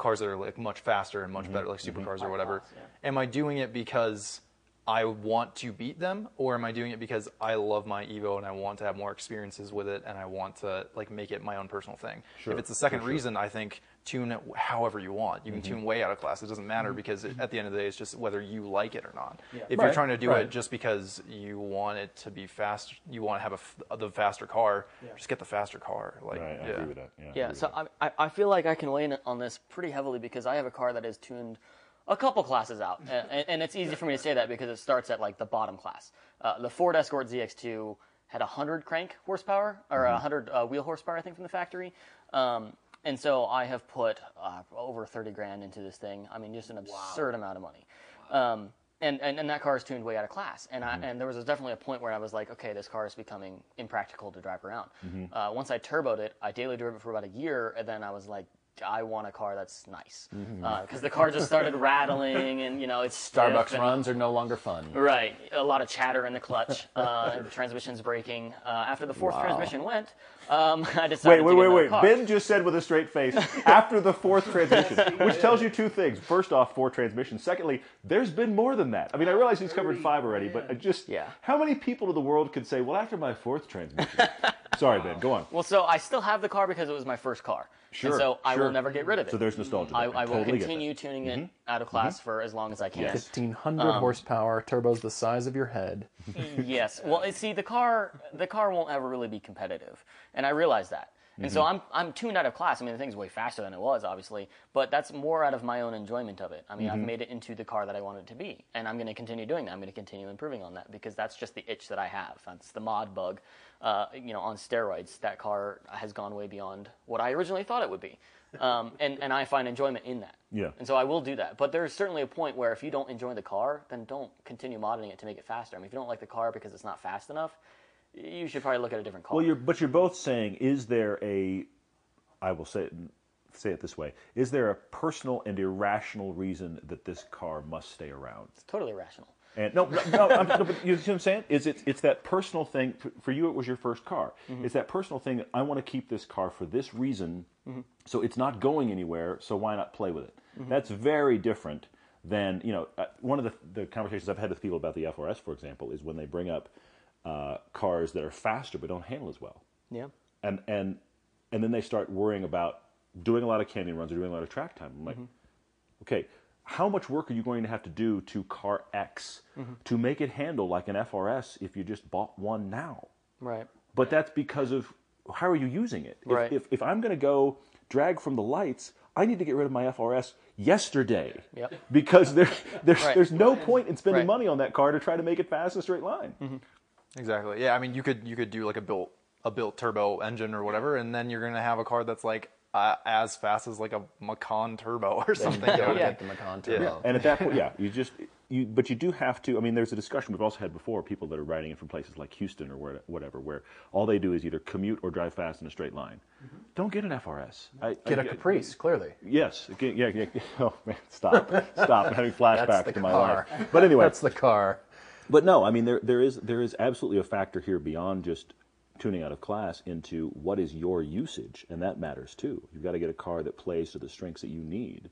cars that are like much faster and much Mm-hmm. better, like supercars or whatever, class, am I doing it because I want to beat them, or am I doing it because I love my Evo and I want to have more experiences with it and I want to like make it my own personal thing? Sure, If it's the second sure. reason, I think tune it however you want. You can Mm-hmm. tune way out of class. It doesn't matter because it, at the end of the day, it's just whether you like it or not. If Right, you're trying to do right. it just because you want it to be fast, you want to have a f- the faster car, just get the faster car. Like, Right, I yeah. agree with that. Yeah, I Yeah, with so that. I, I I feel like I can lean on this pretty heavily because I have a car that is tuned a couple classes out, and, and it's easy for me to say that because it starts at like the bottom class. Uh, the Ford Escort ZX2 had 100 crank horsepower or Mm-hmm. 100 uh, wheel horsepower, I think, from the factory. Um, and so I have put uh, over 30 grand into this thing. I mean, just an absurd amount of money. Um, and, and, and that car is tuned way out of class. And I, and there was definitely a point where I was like, okay, this car is becoming impractical to drive around. Uh, once I turboed it, I daily drove it for about a year, and then I was like, I want a car that's nice because the car just started rattling, and you know it's Starbucks and- runs are no longer fun. Right, a lot of chatter in the clutch. Uh, the transmission's breaking. Uh, after the fourth transmission went, um, I decided Wait, to wait, get wait, wait. car. Ben just said with a straight face after the fourth transmission, which tells you two things. First off, four transmissions. Secondly, there's been more than that. I mean, I realize he's covered five already, but just Yeah. how many people in the world could say, "Well, after my fourth transmission"? Sorry, Ben. Go on. Well, so I still have the car because it was my first car. Sure, And so I sure. will never get rid of it. So there's nostalgia. I, there. I will Totally continue tuning it out of class for as long as I can. Yes. Fifteen hundred Um, horsepower, turbos the size of your head. yes. Well, you see, the car the car won't ever really be competitive, and I realize that. And Mm-hmm. so I'm I'm tuned out of class. I mean, the thing's way faster than it was, obviously, but that's more out of my own enjoyment of it. I mean, Mm-hmm. I've made it into the car that I want it to be, and I'm going to continue doing that. I'm going to continue improving on that because that's just the itch that I have. That's the mod bug, uh, you know, on steroids. That car has gone way beyond what I originally thought it would be, um, and and I find enjoyment in that. Yeah. And so I will do that. But there's certainly a point where if you don't enjoy the car, then don't continue modding it to make it faster. I mean, if you don't like the car because it's not fast enough, you should probably look at a different car. Well, you're but you're both saying, is there a, I will say it, say it this way: Is there a personal and irrational reason that this car must stay around? it's totally irrational. And no, no, no, I'm, no but you see what I'm saying? Is it, it's that personal thing. For, for you, it was your first car. It's that personal thing that I want to keep this car for this reason. So it's not going anywhere. So why not play with it? That's very different than you know. Uh, one of the, the conversations I've had with people about the FRS, for example, is when they bring up uh, cars that are faster but don't handle as well Yeah. and and and then they start worrying about doing a lot of canyon runs or doing a lot of track time. I'm like, okay, how much work are you going to have to do to car X mm-hmm. to make it handle like an FRS if you just bought one now? Right. But that's because of how are you using it? If, Right. if, if I'm going to go drag from the lights, I need to get rid of my FRS yesterday. Yep. Because there, there's, Right. there's no point in spending Right. money on that car to try to make it fast in a straight line. Mm-hmm. Exactly. Yeah, I mean, you could you could do like a built a built turbo engine or whatever, and then you're gonna have a car that's like uh, as fast as like a Macan turbo or something. you Yeah. get the Macan Turbo. And at that point, yeah, you just you, but you do have to. I mean, there's a discussion we've also had before. People that are riding in from places like Houston or where, whatever, where all they do is either commute or drive fast in a straight line. Don't get an FRS. I, Get I- a Caprice, clearly. Yes. Get- Yeah, yeah, yeah. Oh man, stop, stop! I'm having flashbacks to my car. life. But anyway, That's the car. but no, I mean there there is there is absolutely a factor here beyond just tuning out of class into what is your usage, and that matters too. You've got to get a car that plays to the strengths that you need.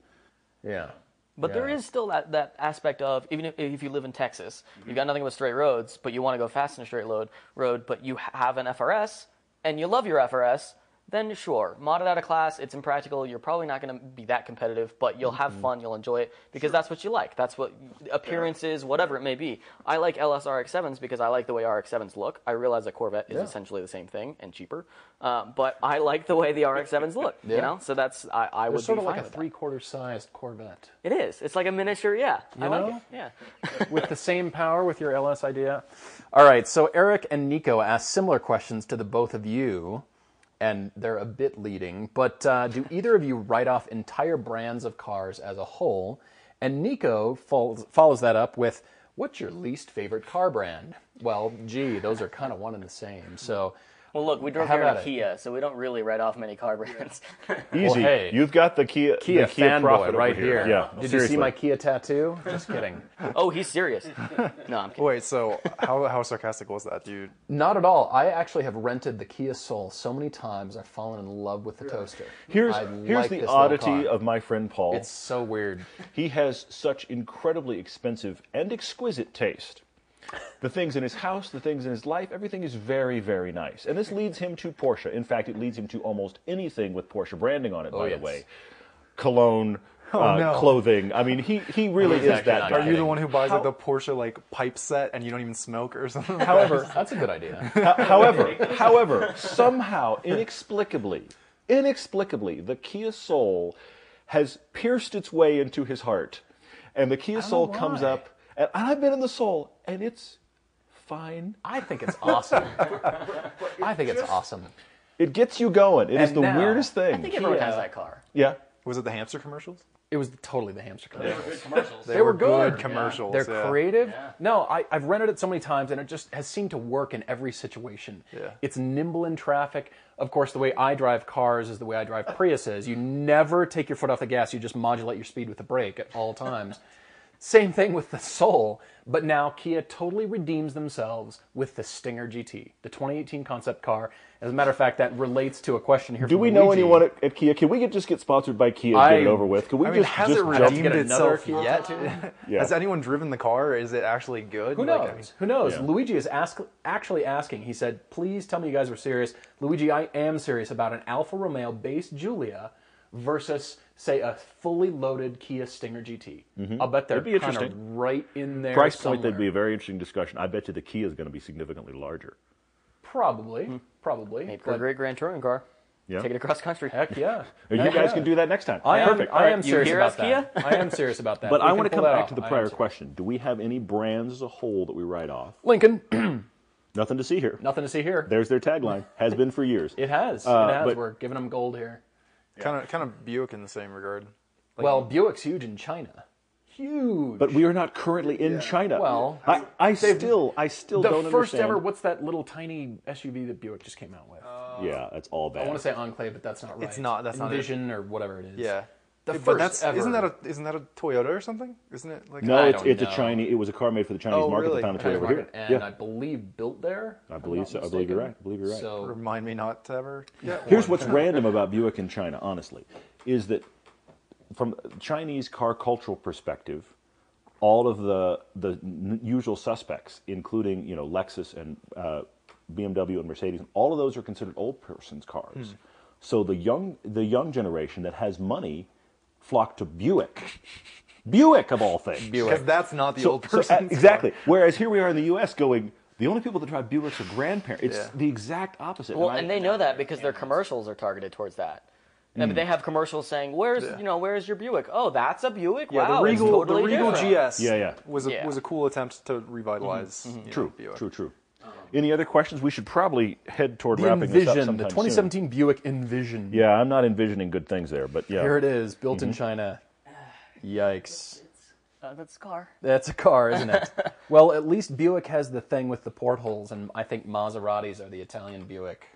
Yeah. But there Yeah. is still that, that aspect of even if, if you live in Texas, you've got nothing but straight roads, but you want to go fast in a straight load road, but you have an FRS and you love your FRS, then sure, mod it out of class. It's impractical. You're probably not going to be that competitive, but you'll have fun. You'll enjoy it because that's what you like. That's what appearances, whatever it may be. I like LS RX-7s because I like the way RX-7s look. I realize a Corvette is Yeah. essentially the same thing and cheaper, um, but I like the way the RX-7s look. Yeah. You know, so that's I, I It's would sort of like a three-quarter sized Corvette. It is. It's like a miniature. Yeah, I like know? it. Yeah. with the same power with your LS idea. All right, so Eric and Nico asked similar questions to the both of you, and they're a bit leading. But uh, do either of you write off entire brands of cars as a whole? And Nico follows, follows that up with, "What's your least favorite car brand?" Well, gee, those are kind of one and the same. So, Well, look, we drove Have here in at a it. Kia, so we don't really write off many car brands. Easy. hey. You've got the Kia Kia, the Kia fanboy Prophet over right here. Yeah. Did you seriously. see my Kia tattoo? Just kidding. oh, he's serious. No, I'm kidding. Wait, so how how sarcastic was that, dude? Not at all. I actually have rented the Kia Soul so many times. I've fallen in love with the toaster. Here's I here's like the this little oddity car. of my friend Paul. It's so weird. he has such incredibly expensive and exquisite taste. The things in his house, the things in his life, everything is very, very nice. And this leads him to Porsche. In fact, it leads him to almost anything with Porsche branding on it, by Oh, yes. the way. Cologne, uh, no. clothing. I mean, he, he really is that guy. Are you the one who buys like the Porsche like pipe set and you don't even smoke or something? However, That's a good idea. However, however, somehow, inexplicably, inexplicably, the Kia Soul has pierced its way into his heart, and the Kia Soul comes up, and I've been in the Soul, and it's fine. I think it's awesome. I think it's awesome. It gets you going. It is And the now- weirdest thing. I think everyone Kia- has that car. yeah. was it the hamster commercials? It was totally the hamster commercials. Commercials. They were good good. commercials. They're yeah. creative. No, I, I've rented it so many times, and it just has seemed to work in every situation. Yeah. It's nimble in traffic. Of course, the way I drive cars is the way I drive Priuses. You never take your foot off the gas. You just modulate your speed with the brake at all times. Same thing with the Soul, but now Kia totally redeems themselves with the Stinger GT, the 2018 concept car. As a matter of fact, that relates to a question here. Do from we know Luigi. anyone at, at Kia? Can we get, just get sponsored by Kia and I- get it over with? Can we I mean, just, has just it redeemed get itself Kia yet? Yeah. Has anyone driven the car? Is it actually good? Who Like, knows? I mean- Who knows? Yeah. Luigi is ask, actually asking. He said, "Please tell me you guys were serious." Luigi, I am serious about an Alfa Romeo based Giulia versus, say, a fully loaded Kia Stinger GT. I'll bet they're Mm-hmm. That'd be kind of interesting. right in there. price point, that'd be a very interesting discussion. I bet you the Kia is going to be significantly larger. probably, probably. Made for a great Grand Touring car. Yeah. Take it across country. heck yeah, You Heck guys yeah. can do that next time. I am, Perfect. I All right. am You serious about us, that. Kia? I am serious about that. But We I want to come back off. to the prior question. Do we have any brands as a whole that we write off? Lincoln, Nothing to see here. nothing to see here. There's their tagline. Has been for years. It has. Uh, it has. but- We're giving them gold here. Kind of, kind of Buick in the same regard. Like, well, Buick's huge in China. Huge. But we are not currently in China. Well, I, I still, I still the don't first understand. ever. What's that little tiny SUV that Buick just came out with? yeah, that's all bad. I want to say Enclave, but that's not right. It's not- that's not it. Envision or whatever it is. yeah. The But first that's ever. isn't that a isn't that a Toyota or something? Isn't it like no, I it's it's know. a Chinese. It was a car made for the Chinese Oh, market. really? They found a Chinese Toyota over market, here. and yeah, I believe built there. I believe not so. I believe you're right. I believe you're right. So remind me not to ever get Here's one. what's random about Buick in China, honestly, is that from Chinese car cultural perspective, all of the the usual suspects, including you know Lexus and uh, BMW and Mercedes, all of those are considered old person's cars. So the young the young generation that has money flock to Buick. Buick of all things. because that's not the So- old so, person. uh, exactly. Whereas here we are in the U.S. going. The only people that drive Buicks are grandparents. It's Yeah. the exact opposite. Well, I- and they know that because their commercials are targeted towards that. I mean, mm. they have commercials saying, "Where's Yeah. you know where's your Buick? Oh, that's a Buick. Yeah, wow, the it's Regal, totally the Regal different." GS Yeah, yeah. was a Yeah. was a cool attempt to mm-hmm. revitalize. you know, True, Buick. true, true. Any other questions? We should probably head toward The wrapping this up Envision, the 2017 soon. Buick Envision. Yeah, I'm not envisioning good things there, but yeah. Here it is, built in China. Yikes. Uh, that's a car. That's a car, isn't it? well, at least Buick has the thing with the portholes, and I think Maseratis are the Italian Buick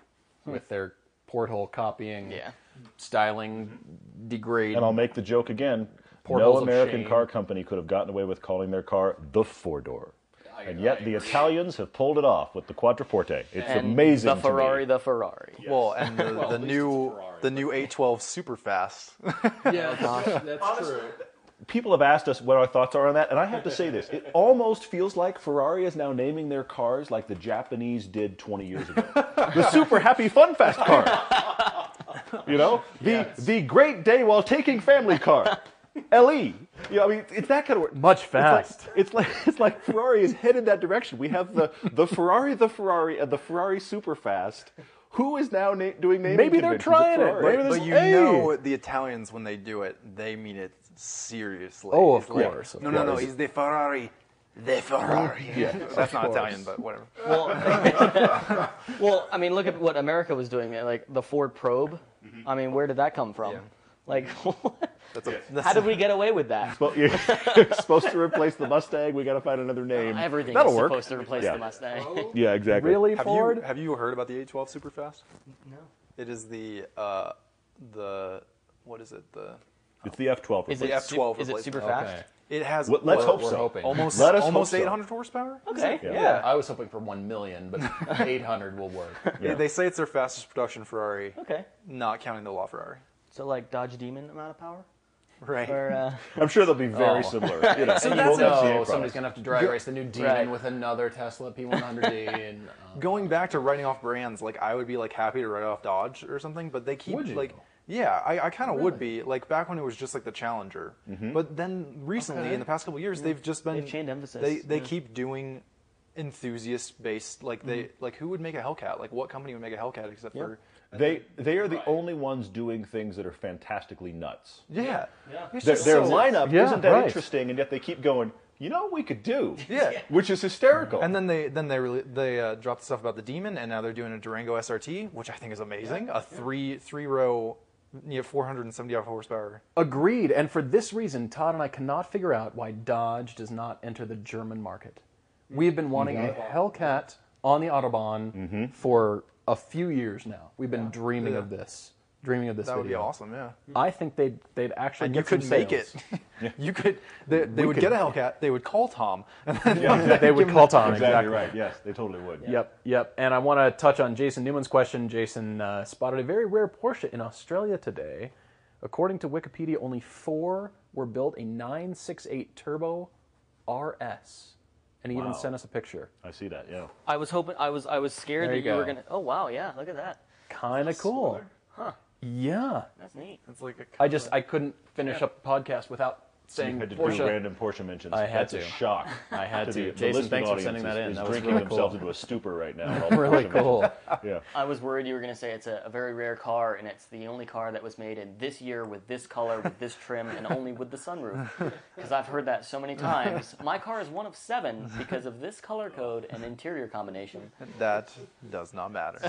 with their porthole copying, Yeah. styling, degrade. And I'll make the joke again. Portals no American car company could have gotten away with calling their car the four door. And yet the Italians have pulled it off with the Quattroporte. It's And amazing. The Ferrari, me. the Ferrari. Well, and the, Well, the new it's Ferrari, the new 812 Superfast. yeah, oh, gosh, that's true. People have asked us what our thoughts are on that, and I have to say this: it almost feels like Ferrari is now naming their cars like the Japanese did 20 years ago. the Super Happy Fun Fast car. You know, the the Great Day while taking family car. LE. You know, I mean, it's that kind of work. Much fast. It's like, it's like it's like Ferrari is headed that direction. We have the the Ferrari, the Ferrari, and the Ferrari Superfast. Who is now na- doing naming Maybe they're trying it. Maybe there's- But you Hey! know the Italians when they do it, they mean it seriously. Oh, of It's like, course, of no, no, no. course. He's the Ferrari. The Ferrari. Yeah, that's not course. Italian, but whatever. Well, well, I mean, look at what America was doing. Like the Ford Probe. Mm-hmm. I mean, where did that come from? Yeah. Like, That's a, that's how did we get away with that? Well, you're supposed to replace the Mustang. We got to find another name. Everything That'll is work. supposed to replace Yeah. the Mustang. Yeah, exactly. Really, Have Ford? you have you heard about the 812 Superfast? No. It is the uh, the what is it the It's the F12. Is The it su- F12 Is it replacement. super Okay. fast? it has Well, let's hope we're so. hoping. almost Let us hope almost so. 800 horsepower. Okay. Yeah. Yeah. I was hoping for 1 million, but 800 will work. They, they say it's their fastest production Ferrari, Okay. not counting the LaFerrari. So like Dodge Demon amount of power? Right. Or uh, I'm sure they'll be very Oh. similar. You know, So and that's we'll have no, somebody's gonna have to drag race the new Demon Right. with another Tesla P100D, and uh, Going back to writing off brands, like I would be like happy to write off Dodge or something, but they keep Would you? like yeah, I, I kind of would be like back when it was just like the Challenger, but then recently Okay. in the past couple of years they've just been They've changed emphasis. They they Yeah. keep doing enthusiast based like they like who would make a Hellcat? Like what company would make a Hellcat except for They they are the only ones doing things that are fantastically nuts. yeah It's Their, their so- lineup Yeah, isn't that right. interesting, and yet they keep going. You know, what we could do. Yeah. which is hysterical. And then they then they really, they uh, dropped the stuff about the Demon, and now they're doing a Durango SRT, which I think is amazing. A three three row, you know, 470 horsepower. agreed. And for this reason, Todd and I cannot figure out why Dodge does not enter the German market. We've been wanting a Hellcat on the Autobahn for a few years now. We've been dreaming Yeah. of this, dreaming of this That would be video. awesome, yeah. I think they'd they'd actually And get you could some make sales. it. you could. They, they would could- get a Hellcat. They would call Tom, and then they would call Tom exactly, right. Yes, they totally would. Yep, yep. And I want to touch on Jason Newman's question. Jason uh, spotted a very rare Porsche in Australia today. According to Wikipedia, only four were built a 968 Turbo RS. And he even sent us a picture. I see that. Yeah. I was hoping I was I was scared There that you you, were gonna. Oh wow, yeah, look at that. Kind of cool. Huh. Yeah. That's neat. it's like a I just I couldn't finish up the podcast without saying you had to Porsche. do random Porsche mentions. I had That's a to. shock. I had to. to. The, the Jason, listening thanks for audience sending that is, in. Is That was drinking really themselves cool. into a stupor right now. Really Porsche mentions. cool. Yeah. I was worried you were going to say it's a, a very rare car, and it's the only car that was made in this year with this color, with this trim, and only with the sunroof. Because I've heard that so many times. My car is one of seven because of this color code and interior combination. that does not matter.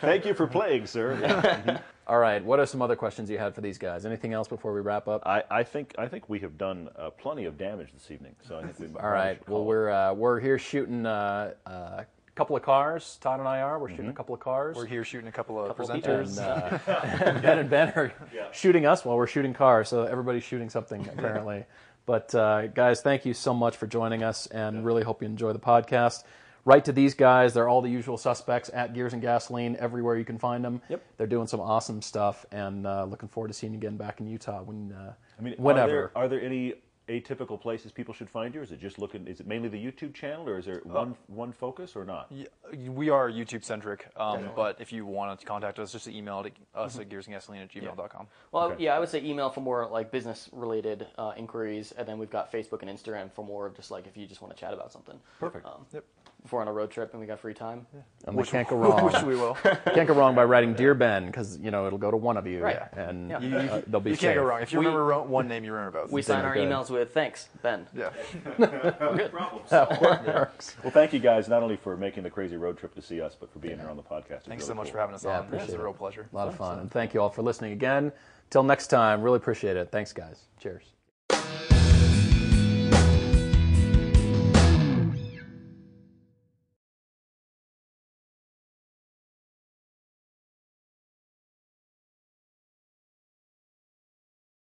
Thank you for playing, sir. Mm-hmm. All right. What are some other questions you had for these guys? Anything else before we wrap up? I, I think I think we have done uh, plenty of damage this evening. So I think we. All right. Well, we're uh, we're here shooting uh, uh, a couple of cars. Todd and I are. We're shooting a couple of cars. We're here shooting a couple of Couple presenters. and, uh, Ben and Ben are shooting us while we're shooting cars. So everybody's shooting something apparently. but uh, guys, thank you so much for joining us, and really hope you enjoy the podcast. Write to these guys. They're all the usual suspects at Gears and Gasoline everywhere you can find them. Yep. They're doing some awesome stuff, and uh, looking forward to seeing you again back in Utah when uh, I mean, whenever. Are there, are there any atypical places people should find you? Is it just looking? Is it mainly the YouTube channel, or is there one one focus, or not? Y- We are YouTube centric, um, but if you want to contact us, just email to us at gearsandgasoline at gmail.com. Well, Okay. yeah, I would say email for more like business related uh, inquiries, and then we've got Facebook and Instagram for more of just like if you just want to chat about something. Perfect. Um, Yep. If we're on a road trip and we got free time. And we can't go wrong. Which we will. can't go wrong by writing Dear Ben because you know it'll go to one of you, Right. and Yeah. You, you, uh, they'll be you can't go wrong. If you We- remember ro- one name, you remember both. We sign our good. emails with thanks, Ben. yeah. We're good. Well, thank you guys not only for making the crazy road trip to see us, but for being here on the podcast. It's Thanks really so much cool. for having us Yeah, on. This appreciate is a real pleasure. A lot of fun, and thank you all for listening again. Till next time, really appreciate it. Thanks, guys. Cheers.